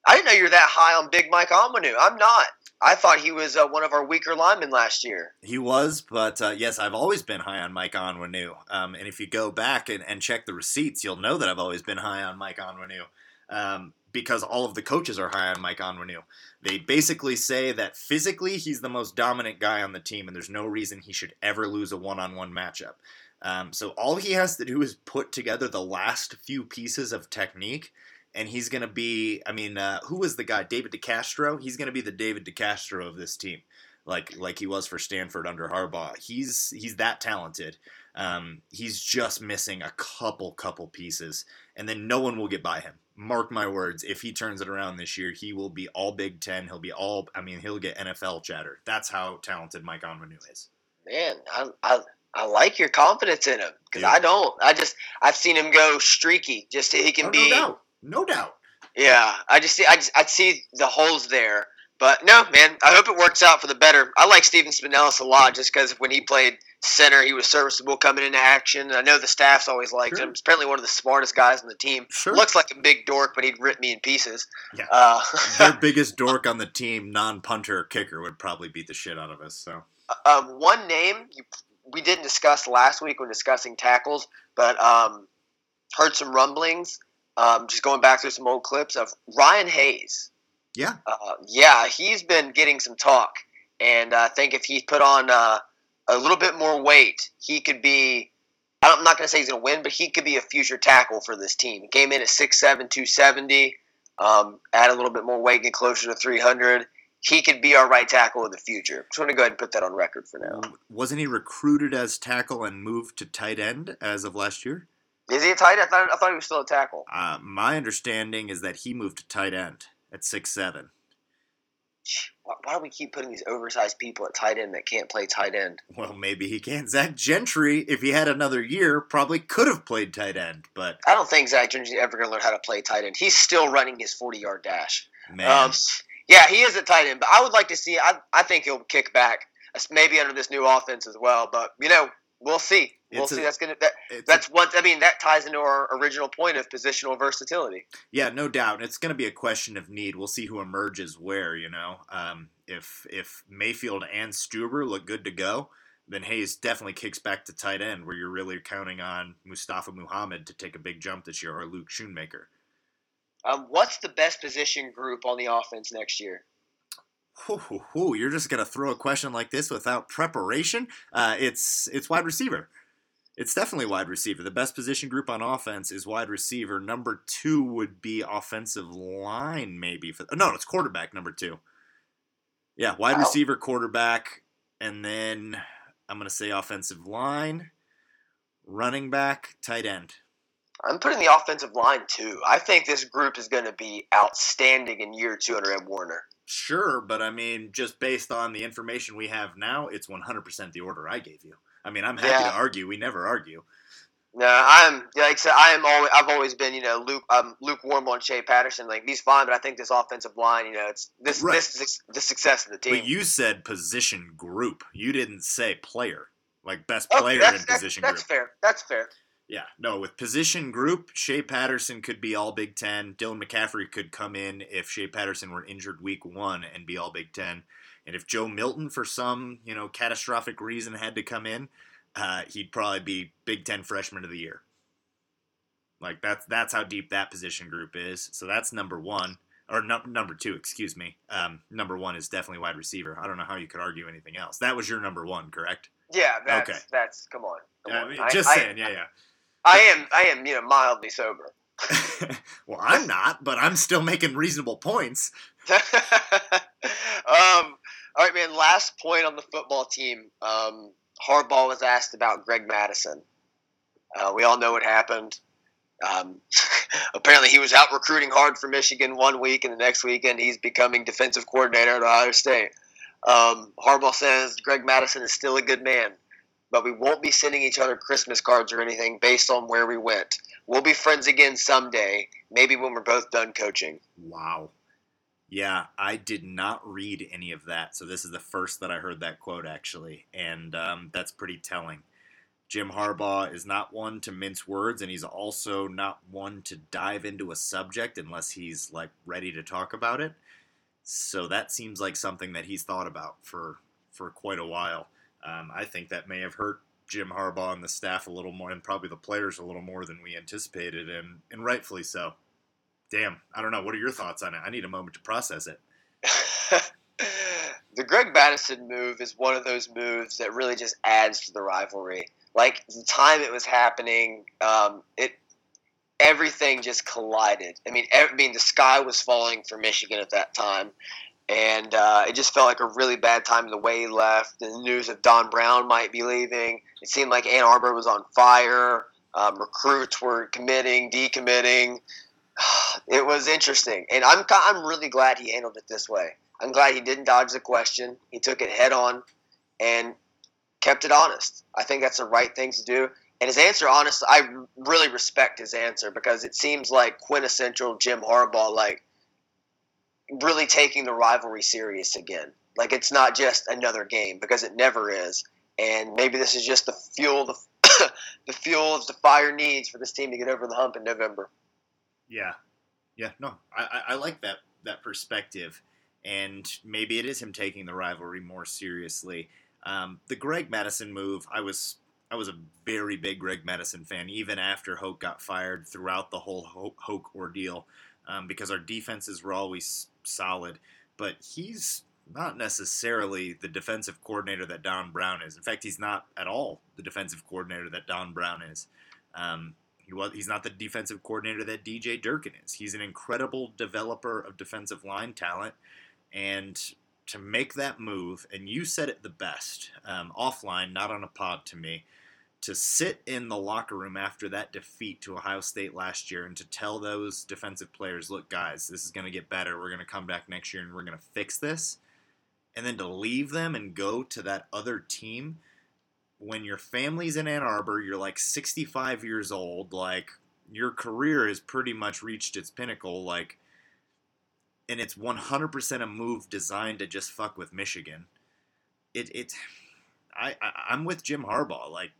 I didn't know you're that high on Big Mike Onwenu. I'm not. I thought he was uh, one of our weaker linemen last year. He was, but uh, yes, I've always been high on Mike Onwenu. Um, and if you go back and, and check the receipts, you'll know that I've always been high on Mike Onwenu. Um, because all of the coaches are high on Mike Onwenu. They basically say that physically he's the most dominant guy on the team, and there's no reason he should ever lose a one-on-one matchup. Um, so all he has to do is put together the last few pieces of technique, and he's going to be. I mean, uh, who was the guy? David DeCastro. He's going to be the David DeCastro of this team, like like he was for Stanford under Harbaugh. He's he's that talented. Um, he's just missing a couple couple pieces, and then no one will get by him mark my words, if he turns it around this year, he will be all Big Ten. He'll be all, I mean, he'll get NFL chatter. That's how talented Mike Onwenu is. Man, I, I, I like your confidence in him because yeah. I don't. I just, I've seen him go streaky just so he can oh, be. No doubt. No doubt. Yeah, I just see, I just, I see the holes there. But no, man, I hope it works out for the better. I like Stephen Spanellis a lot just because when he played center, he was serviceable coming into action. I know the staff's always liked sure. him. He's apparently one of the smartest guys on the team. Sure. Looks like a big dork, but he'd rip me in pieces. Yeah. Uh, Their biggest dork on the team, non punter kicker, would probably beat the shit out of us. So, um, one name you, we didn't discuss last week when discussing tackles, but um, heard some rumblings. Um, just going back through some old clips of Ryan Hayes. Yeah. Uh, yeah, he's been getting some talk, and I think if he put on uh, a little bit more weight, he could be. I'm not going to say he's going to win, but he could be a future tackle for this team. He came in at 6'7", 270. Um, add a little bit more weight, get closer to 300. He could be our right tackle in the future. Just want to go ahead and put that on record for now. Wasn't he recruited as tackle and moved to tight end as of last year? Is he a tight end? I thought, I thought he was still a tackle. Uh, my understanding is that he moved to tight end at six seven. Why do we keep putting these oversized people at tight end that can't play tight end? Well, maybe he can. Zach Gentry, if he had another year, probably could have played tight end, but I don't think Zach Gentry's ever going to learn how to play tight end. He's still running his forty yard dash. Man. Um, yeah, he is a tight end, but I would like to see. I I think he'll kick back, maybe under this new offense as well. But you know, we'll see. We'll It's a- see. that's gonna that, that's what I mean. That ties into our original point of positional versatility. Yeah, no doubt. It's going to be a question of need. We'll see who emerges where. You know, um, if if Mayfield and Stueber look good to go, then Hayes definitely kicks back to tight end, where you're really counting on Mustapha Muhammad to take a big jump this year, or Luke Schoonmaker. Um, what's the best position group on the offense next year? Hoo. You're just going to throw a question like this without preparation? Uh, it's it's wide receiver. It's definitely wide receiver. The best position group on offense is wide receiver. Number two would be offensive line, maybe. For, no, it's quarterback. Number two. Yeah, wide Wow. receiver, quarterback, and then I'm going to say offensive line, running back, tight end. I'm putting the offensive line too. I think this group is going to be outstanding in year two under Ed Warinner. Sure, but I mean, just based on the information we have now, it's 100% the order I gave you. I mean, I'm happy Yeah. to argue. We never argue. No, I'm like I said, I am always I've always been you know Luke um, lukewarm on Shea Patterson. Like he's fine, but I think this offensive line, you know, it's this Right. this is the success of the team. But you said position group. You didn't say player. Like best player that's, in that's, position that's group. That's fair. That's fair. Yeah, no, with position group, Shea Patterson could be all Big Ten. Dylan McCaffrey could come in if Shea Patterson were injured week one and be all Big Ten. And if Joe Milton, for some you know catastrophic reason, had to come in, uh, he'd probably be Big Ten Freshman of the Year. Like that's that's how deep that position group is. So that's number one or num- number two, excuse me. Um, number one is definitely wide receiver. I don't know how you could argue anything else. That was your number one, correct? Yeah, that's Okay. that's come on. Come I on. mean, I- just I- saying, yeah, yeah. I am I am you know mildly sober. Well, I'm not, but I'm still making reasonable points. Um, all right, man. Last point on the football team. Um, Harbaugh was asked about Greg Mattison. Uh, we all know what happened. Um, apparently, he was out recruiting hard for Michigan one week, and the next weekend he's becoming defensive coordinator at Ohio State. Um, Harbaugh says Greg Mattison is still a good man, but we won't be sending each other Christmas cards or anything based on where we went. We'll be friends again someday, maybe when we're both done coaching. Wow. Yeah, I did not read any of that, so this is the first that I heard that quote actually, and um, that's pretty telling. Jim Harbaugh is not one to mince words, and he's also not one to dive into a subject unless he's like ready to talk about it. So that seems like something that he's thought about for for quite a while. Um, I think that may have hurt Jim Harbaugh and the staff a little more, and probably the players a little more than we anticipated, and and rightfully so. Damn, I don't know. What are your thoughts on it? I need a moment to process it. the Greg Mattison move is one of those moves that really just adds to the rivalry. Like the time it was happening, um, it everything just collided. I mean, ev- I mean, the sky was falling for Michigan at that time, and uh, it just felt like a really bad time the way he left. The news of Don Brown might be leaving. It seemed like Ann Arbor was on fire. Um, recruits were committing, decommitting. It was interesting, and I'm I'm really glad he handled it this way. I'm glad he didn't dodge the question. He took it head on, and kept it honest. I think that's the right thing to do. And his answer, honest, I really respect his answer because it seems like quintessential Jim Harbaugh, like really taking the rivalry serious again. Like it's not just another game because it never is. And maybe this is just the fuel the the fuel the fire needs for this team to get over the hump in November. Yeah, yeah. No, I, I, like that that perspective, and maybe it is him taking the rivalry more seriously. Um, the Greg Mattison move, I was I was a very big Greg Mattison fan, even after Hoke got fired. Throughout the whole Hoke, Hoke ordeal, um, because our defenses were always solid, but he's not necessarily the defensive coordinator that Don Brown is. In fact, he's not at all the defensive coordinator that Don Brown is. Um, he was, he's not the defensive coordinator that DJ Durkin is. He's an incredible developer of defensive line talent. And to make that move, and you said it the best, um, offline, not on a pod to me, to sit in the locker room after that defeat to Ohio State last year and to tell those defensive players, look, guys, this is going to get better. We're going to come back next year and we're going to fix this. And then to leave them and go to that other team when your family's in Ann Arbor, you're like 65 years old, like your career has pretty much reached its pinnacle, like, and it's 100% a move designed to just fuck with Michigan. It, it, I, I, I'm with Jim Harbaugh. Like,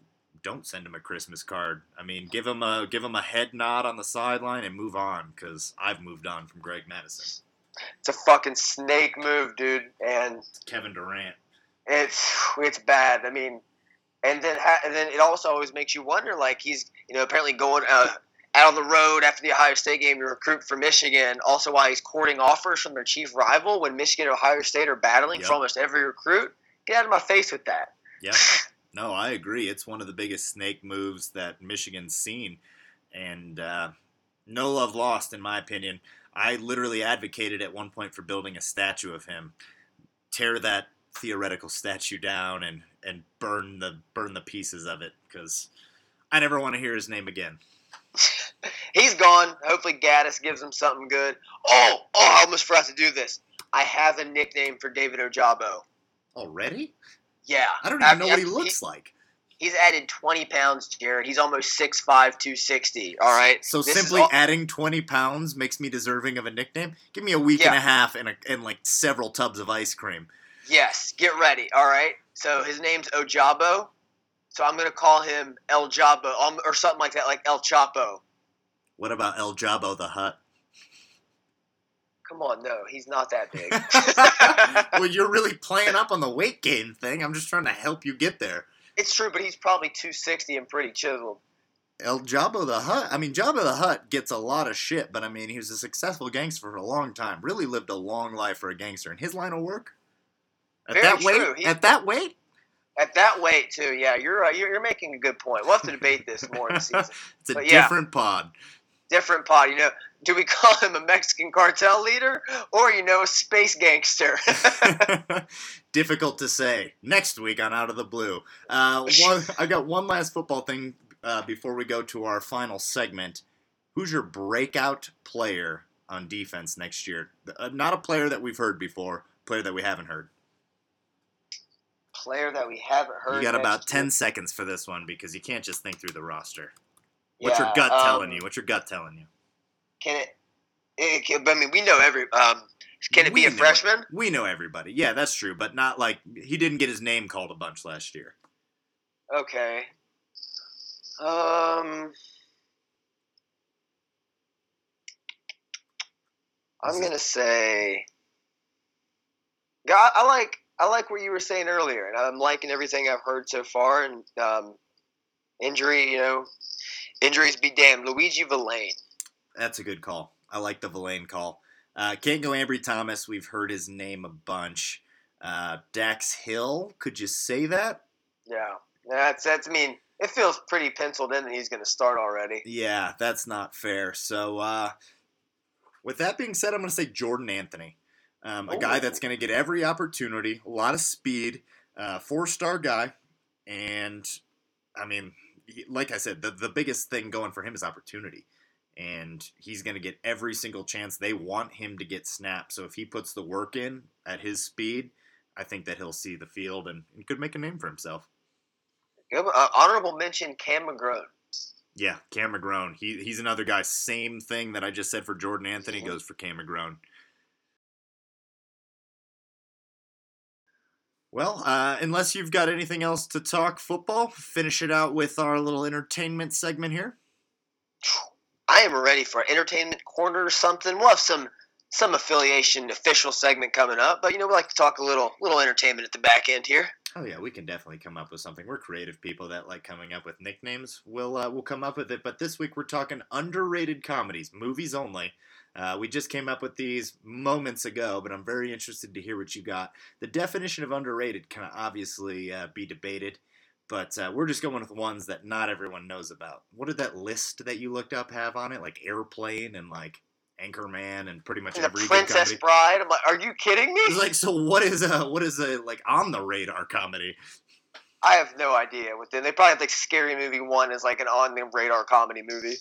don't send him a Christmas card. I mean, give him a give him a head nod on the sideline and move on, because I've moved on from Greg Mattison. It's a fucking snake move, dude. And Kevin Durant. it's it's bad. I mean, and then ha- and then it also always makes you wonder. Like he's you know apparently going uh, out on the road after the Ohio State game to recruit for Michigan. Also, while he's courting offers from their chief rival when Michigan and Ohio State are battling Yep. for almost every recruit. Get out of my face with that. Yeah. No, I agree. It's one of the biggest snake moves that Michigan's seen. And uh, no love lost, in my opinion. I literally advocated at one point for building a statue of him. Tear that theoretical statue down and, and burn the burn the pieces of it because I never want to hear his name again. He's gone. Hopefully, Gattis gives him something good. Oh, oh, I almost forgot to do this. I have a nickname for David Ojabo. Already? Yeah. I don't even After- know what he looks like. He's added 20 pounds, Jared. He's almost 6'5", 260. All right. So This simply all- adding 20 pounds makes me deserving of a nickname? Give me a week and a half and, a, and like several tubs of ice cream. Yes, get ready. All right. So his name's Ojabo. So I'm gonna call him El Jabo um, or something like that, like El Chapo. What about El Jabo the Hut? Come on, no, he's not that big. well, you're really playing up on the weight gain thing. I'm just trying to help you get there. it's true, but he's probably 260 and pretty chiseled. El Jabo the Hut. I mean, Jabba the Hutt gets a lot of shit, but I mean, he was a successful gangster for a long time. Really lived a long life for a gangster, and his line of work at Very that weight. true. He- At that weight, At that weight, too. Yeah, you're right. You're, you're making a good point. We'll have to debate this more in the season. it's a But yeah. different pod. Different pod. You know, do we call him a Mexican cartel leader or you know a space gangster? Difficult to say. Next week on Out of the Blue. Uh, one, I got one last football thing uh, before we go to our final segment. Who's your breakout player on defense next year? Uh, not a player that we've heard before, player that we haven't heard. Player that we haven't heard. You got about year. 10 seconds for this one because you can't just think through the roster. What's your gut um, telling you? What's your gut telling you? Can it? it can, I mean, we know every. Um, can it be a freshman? We know everybody. Yeah, that's true, but not like he didn't get his name called a bunch last year. Okay. Um, I'm gonna say. God, I like I like what you were saying earlier, and I'm liking everything I've heard so far. And um, injury, you know, injuries be damned. Luiji Vilain. That's a good call. I like the Vilain call. Uh, can't go Ambry Thomas. We've heard his name a bunch. Uh, Dax Hill. Could you say that? Yeah, that's that's. I mean, it feels pretty penciled in that he's gonna start already. Yeah, that's not fair. So, uh, with that being said, I'm going to say Jordan Anthony, um, a guy that's going to get every opportunity, a lot of speed, uh, four star guy, and I mean, like I said, the the biggest thing going for him is opportunity, and he's going to get every single chance. They want him to get snaps, so if he puts the work in at his speed, I think that he'll see the field and, and could make a name for himself. Good, uh, honorable mention Cam McGrone. Yeah, Cam McGrone. He, he's another guy. Same thing that I just said for Jordan Anthony goes for Cam McGrone. Well, uh, unless you've got anything else to talk football, finish it out with our little entertainment segment here. I am ready for entertainment corner or something. We'll have some some affiliation official segment coming up, but you know we like to talk a little little entertainment at the back end here. Oh yeah, we can definitely come up with something. We're creative people that like coming up with nicknames. We'll uh, we'll come up with it. But this week we're talking underrated comedies, movies only. Uh, we just came up with these moments ago, but I'm very interested to hear what you got. The definition of underrated can obviously uh, be debated, but uh, we're just going with ones that not everyone knows about. What did that list that you looked up have on it? Like Airplane and like Anchorman and pretty much And the every Princess. Bride. I'm like, are you kidding me? It's like, so what is a what is a like on the radar comedy? I have no idea what they. They probably have like Scary Movie One is like an on the radar comedy movie.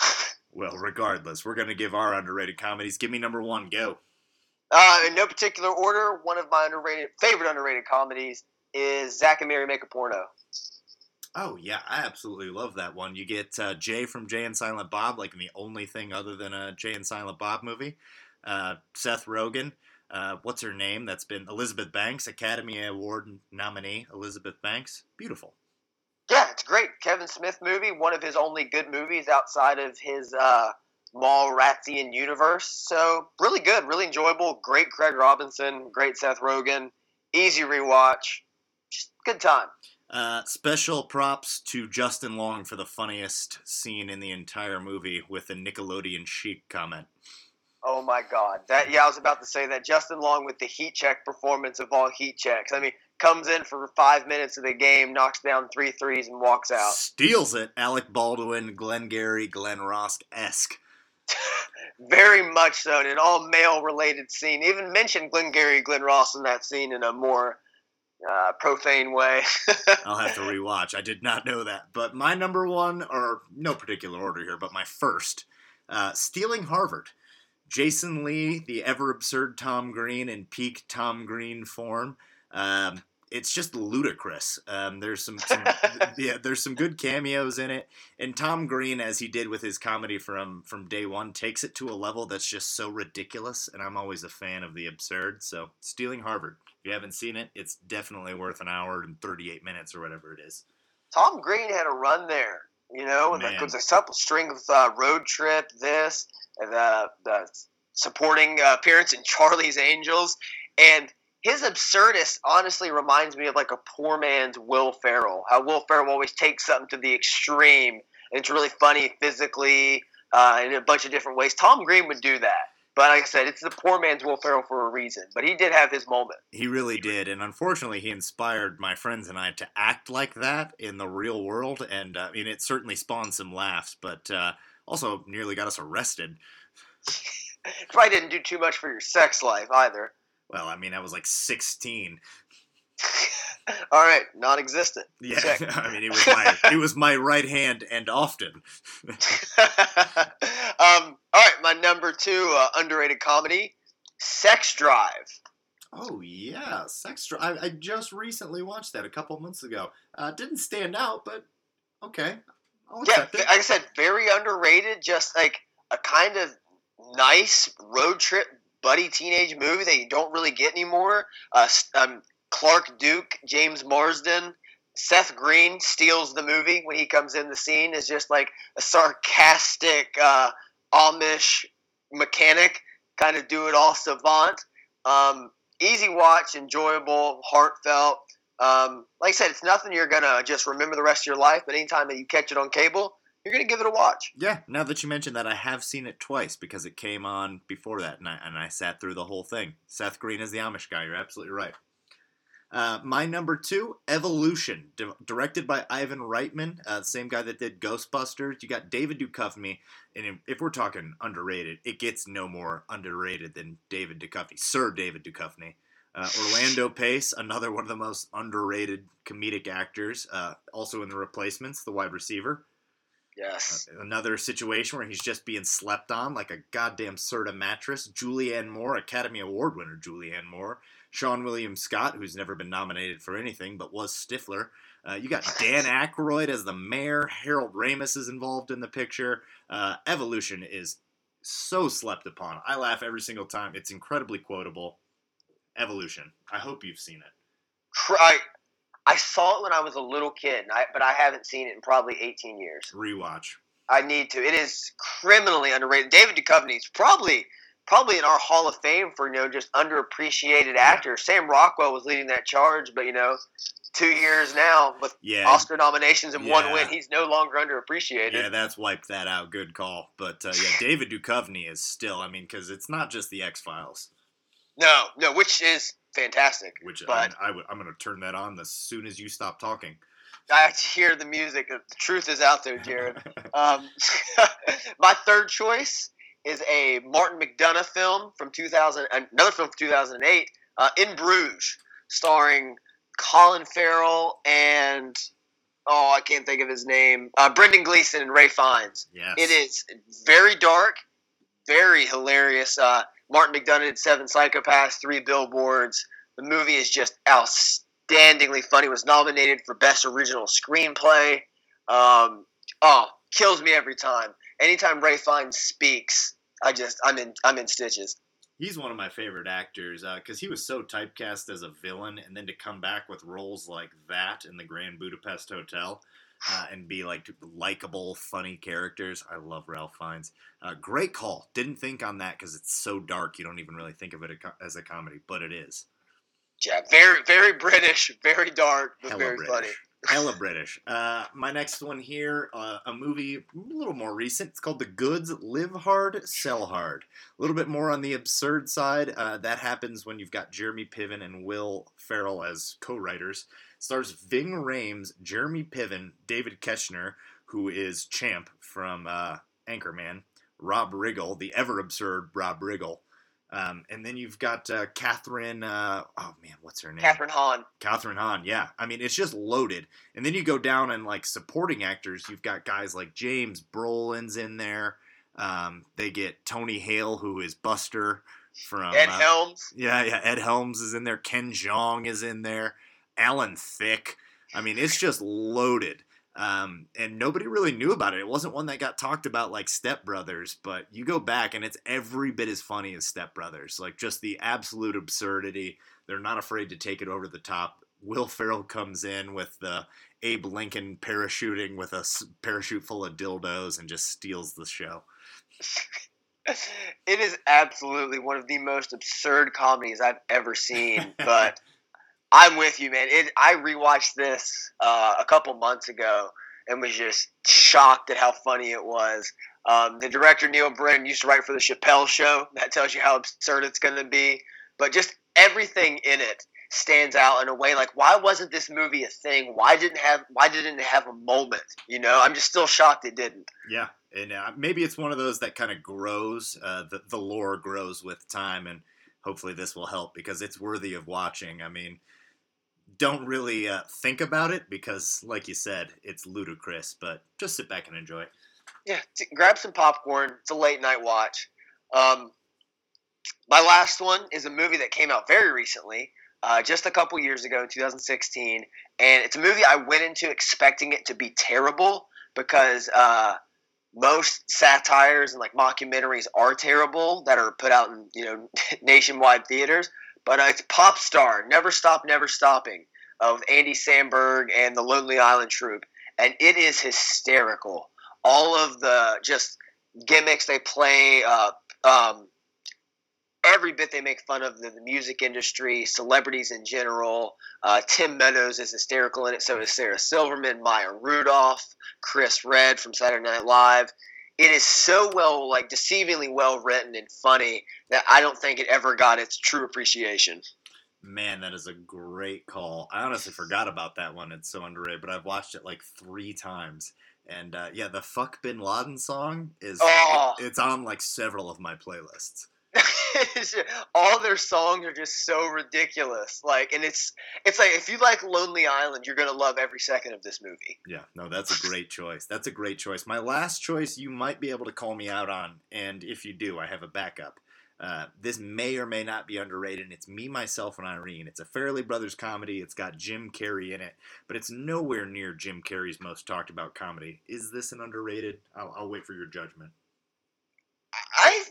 Well, regardless, we're gonna give our underrated comedies. Give me number one. Go. Uh, in no particular order, one of my underrated favorite underrated comedies is Zack and Miri Make a Porno. Oh yeah, I absolutely love that one. You get uh, Jay from Jay and Silent Bob, like the only thing other than a Jay and Silent Bob movie. Uh, Seth Rogen. Uh, what's her name? That's been Elizabeth Banks, Academy Award nominee. Elizabeth Banks. Beautiful. Yeah, it's great. Kevin Smith movie, one of his only good movies outside of his uh, Mallratian universe. So really good, really enjoyable. Great Craig Robinson, great Seth Rogen, easy rewatch, just good time. Uh, special props to Justin Long for the funniest scene in the entire movie with the Nickelodeon chic comment. Oh my God! That yeah, I was about to say that Justin Long with the heat check performance of all heat checks. I mean, comes in for five minutes of the game, knocks down three threes, and walks out. Steals it. Alec Baldwin, Glenn Gary, Glen Ross esque. Very much so, in an all male related scene. Even mentioned Glenn Gary, Glen Ross in that scene in a more uh, profane way. I'll have to rewatch. I did not know that. But my number one, or no particular order here, but my first, uh, Stealing Harvard. Jason Lee, the ever absurd Tom Green in peak Tom Green form. Um, it's just ludicrous. Um, there's some, some yeah, there's some good cameos in it, and Tom Green, as he did with his comedy from from day one, takes it to a level that's just so ridiculous. And I'm always a fan of the absurd. So, Stealing Harvard. If you haven't seen it, it's definitely worth an hour and 38 minutes or whatever it is. Tom Green had a run there, you know, and Man. there was a couple string of uh, road trip, this, and the the supporting uh, appearance in Charlie's Angels, and his absurdist honestly reminds me of like a poor man's Will Ferrell. How Will Ferrell always takes something to the extreme, and it's really funny physically uh, in a bunch of different ways. Tom Green would do that. But like I said, it's the poor man's Will Ferrell for a reason. But he did have his moment. He really did, and unfortunately, he inspired my friends and I to act like that in the real world. And uh, I mean, it certainly spawned some laughs, but uh, also nearly got us arrested. Probably didn't do too much for your sex life either. Well, I mean, I was like 16. All right, non-existent. Yeah, Check. I mean, it was my it was my right hand, and often. Um, all right, my number two uh, underrated comedy, Sex Drive. Oh yeah, Sex Drive. I, I just recently watched that a couple months ago. Uh, didn't stand out, but okay. Yeah, it. like I said, very underrated. Just like a kind of nice road trip buddy teenage movie that you don't really get anymore. Uh, um, Clark Duke, James Marsden, Seth Green steals the movie when he comes in the scene. Is just like a sarcastic uh, Amish mechanic, kind of do it all savant. Um, easy watch, enjoyable, heartfelt. Um, like I said, it's nothing you're gonna just remember the rest of your life. But anytime that you catch it on cable, you're gonna give it a watch. Yeah, now that you mention that, I have seen it twice because it came on before that, and I, and I sat through the whole thing. Seth Green is the Amish guy. You're absolutely right. Uh, my number two, Evolution, di- directed by Ivan Reitman, uh, the same guy that did Ghostbusters. You got David Duchovny, and if- we're talking underrated, it gets no more underrated than David Duchovny, Sir David Duchovny. Uh, Orlando Pace, another one of the most underrated comedic actors, uh, also in The Replacements, the wide receiver. Yes. Another situation where he's just being slept on like a goddamn Serta mattress. Julianne Moore, Academy Award winner Julianne Moore. Seann William Scott, who's never been nominated for anything but was Stifler. Uh, you got Dan Aykroyd as the mayor. Harold Ramis is involved in the picture. Uh, Evolution is so slept upon. I laugh every single time. It's incredibly quotable. Evolution. I hope you've seen it. I, I saw it when I was a little kid, and I, but I haven't seen it in probably 18 years. Rewatch. I need to. It is criminally underrated. David Duchovny is probably probably in our Hall of Fame for you know just underappreciated actors. Sam Rockwell was leading that charge, but you know, two years now with Yeah. Oscar nominations and one win, he's no longer underappreciated. Yeah, that's wiped that out. Good call. But uh, yeah, David Duchovny is still. I mean, because it's not just the X Files. No, no, which is fantastic. Which I, but mean, I would, I'm going to turn that on as soon as you stop talking. I have to hear the music. The truth is out there, Jared. um, my third choice is a Martin McDonagh film from 2000, another film from 2008, uh, In Bruges, starring Colin Farrell and oh, I can't think of his name, uh, Brendan Gleeson and Ralph Fiennes. Yes. It is very dark, very hilarious. Uh, Martin McDonagh did Seven Psychopaths, Three Billboards. The movie is just outstandingly funny. It was nominated for Best Original Screenplay. Um, oh, kills me every time. Anytime Ralph Fiennes speaks, I just I'm in I'm in stitches. He's one of my favorite actors because he was so typecast as a villain, and then to come back with roles like that in the Grand Budapest Hotel uh, and be like likable, funny characters. I love Ralph Fiennes. Uh, great call. Didn't think on that because it's so dark. You don't even really think of it as a comedy, but it is. Yeah, very very British, very dark, but Hella very British. funny. Hella British. Uh, my next one here, uh, a movie a little more recent. It's called The Goods. Live hard, sell hard. A little bit more on the absurd side. Uh, that happens when you've got Jeremy Piven and Will Ferrell as co-writers. Stars Ving Rhames, Jeremy Piven, David Koechner, who is Champ from uh, Anchorman, Rob Riggle, the ever absurd Rob Riggle. Um, and then you've got uh, Catherine. Uh, oh man, what's her name? Kathryn Hahn. Kathryn Hahn, yeah. I mean, it's just loaded. And then you go down and like supporting actors, you've got guys like James Brolin's in there. Um, they get Tony Hale, who is Buster from Ed uh, Helms. Yeah, yeah. Ed Helms is in there. Ken Jeong is in there. Alan Thicke. I mean, it's just loaded. Um, and nobody really knew about it. It wasn't one that got talked about like Step Brothers, but you go back and it's every bit as funny as Step Brothers. Like just the absolute absurdity. They're not afraid to take it over the top. Will Ferrell comes in with the Abe Lincoln parachuting with a parachute full of dildos and just steals the show. It is absolutely one of the most absurd comedies I've ever seen, but I'm with you, man. It I rewatched this uh, a couple months ago and was just shocked at how funny it was. Um, the director Neal Brennan used to write for the Chappelle Show. That tells you how absurd it's going to be. But just everything in it stands out in a way like why wasn't this movie a thing? Why didn't have why didn't it have a moment? You know, I'm just still shocked it didn't. Yeah, and uh, maybe it's one of those that kind of grows. Uh, the the lore grows with time, and hopefully this will help because it's worthy of watching. I mean, don't really uh, think about it because, like you said, it's ludicrous. But just sit back and enjoy. Yeah, t- grab some popcorn. It's a late night watch. Um, my last one is a movie that came out very recently, uh, just a couple years ago in 2016, and it's a movie I went into expecting it to be terrible because uh, most satires and like mockumentaries are terrible that are put out in you know nationwide theaters. But uh, it's Popstar, Never Stop, Never Stopping, with Andy Samberg and the Lonely Island Troupe, and it is hysterical. All of the just gimmicks they play, uh, um, every bit they make fun of the, the music industry, celebrities in general. Uh, Tim Meadows is hysterical in it. So is Sarah Silverman, Maya Rudolph, Chris Redd from Saturday Night Live. It is so well, like deceivingly well written and funny that I don't think it ever got its true appreciation. Man, that is a great call. I honestly forgot about that one. It's so underrated, but I've watched it like three times. And uh, yeah, the "Fuck Bin Laden" song is Oh. it's on like several of my playlists. Just- all their songs are just so ridiculous. Like, and it's it's like if you like Lonely Island, you're gonna love every second of this movie. Yeah, no, that's a great choice. That's a great choice. My last choice, you might be able to call me out on, and if you do, I have a backup. Uh, this may or may not be underrated. It's Me, Myself, and Irene. It's a Farrelly Brothers comedy. It's got Jim Carrey in it, but it's nowhere near Jim Carrey's most talked about comedy. Is this an underrated? I'll, I'll wait for your judgment. I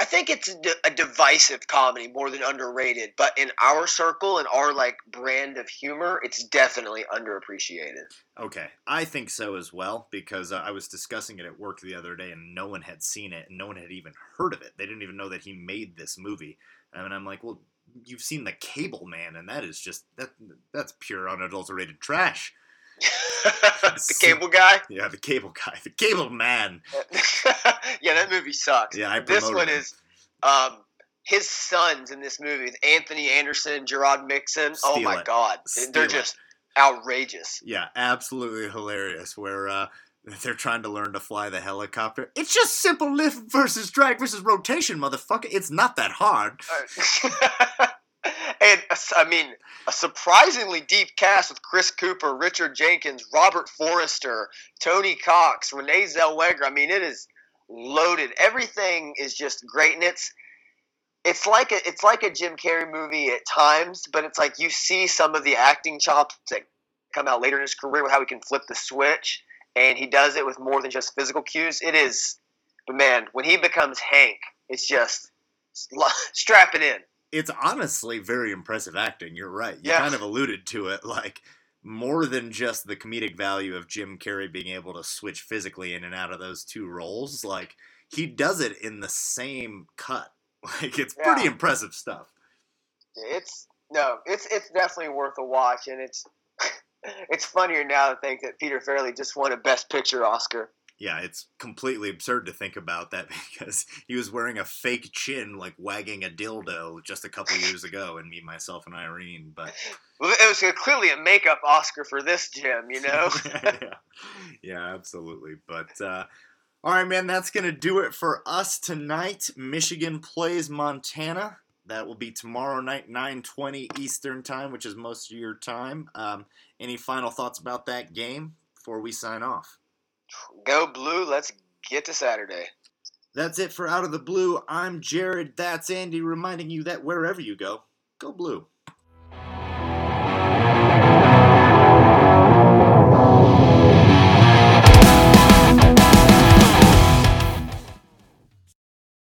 I think it's a, divisive comedy more than underrated, but in our circle and our like brand of humor, it's definitely underappreciated. Okay, I think so as well because uh, I was discussing it at work the other day and no one had seen it and no one had even heard of it. They didn't even know that he made this movie. And I'm like, well, you've seen The Cable Man, and that is just that that's pure unadulterated trash. the cable guy. Yeah, the Cable Guy, the Cable Man. yeah, that movie sucks. Yeah, I this one it. is um, his sons in this movie, Anthony Anderson, Jerod Mixon. oh my it. god, Steal they're it. just outrageous. Yeah, absolutely hilarious. Where uh, they're trying to learn to fly the helicopter. It's just simple lift versus drag versus rotation, motherfucker. It's not that hard. and uh, I mean, a surprisingly deep cast with Chris Cooper, Richard Jenkins, Robert Forster, Tony Cox, Renee Zellweger. I mean, it is loaded. Everything is just great, and it's it's like a it's like a Jim Carrey movie at times, but it's like you see some of the acting chops that come out later in his career with how he can flip the switch, and he does it with more than just physical cues. It is, but man, when he becomes Hank, it's just strap it in. It's honestly very impressive acting. You're right. You Yeah. kind of alluded to it, like more than just the comedic value of Jim Carrey being able to switch physically in and out of those two roles. Like he does it in the same cut. Like it's pretty impressive stuff. It's no, it's it's definitely worth a watch, and it's it's funnier now to think that Peter Farrelly just won a Best Picture Oscar. Yeah, it's completely absurd to think about that because he was wearing a fake chin, like wagging a dildo, just a couple years ago and Me, Myself, and Irene. But Well, It was clearly a makeup Oscar for this, Jim. You know. yeah. yeah, absolutely. But uh, all right, man, that's gonna do it for us tonight. Michigan plays Montana. That will be tomorrow night, 9:20 Eastern time, which is most of your time. Um, any final thoughts about that game before we sign off? Go blue. Let's get to Saturday. That's it for Out of the Blue. I'm Jared. That's Andy, reminding you that wherever you go, go blue.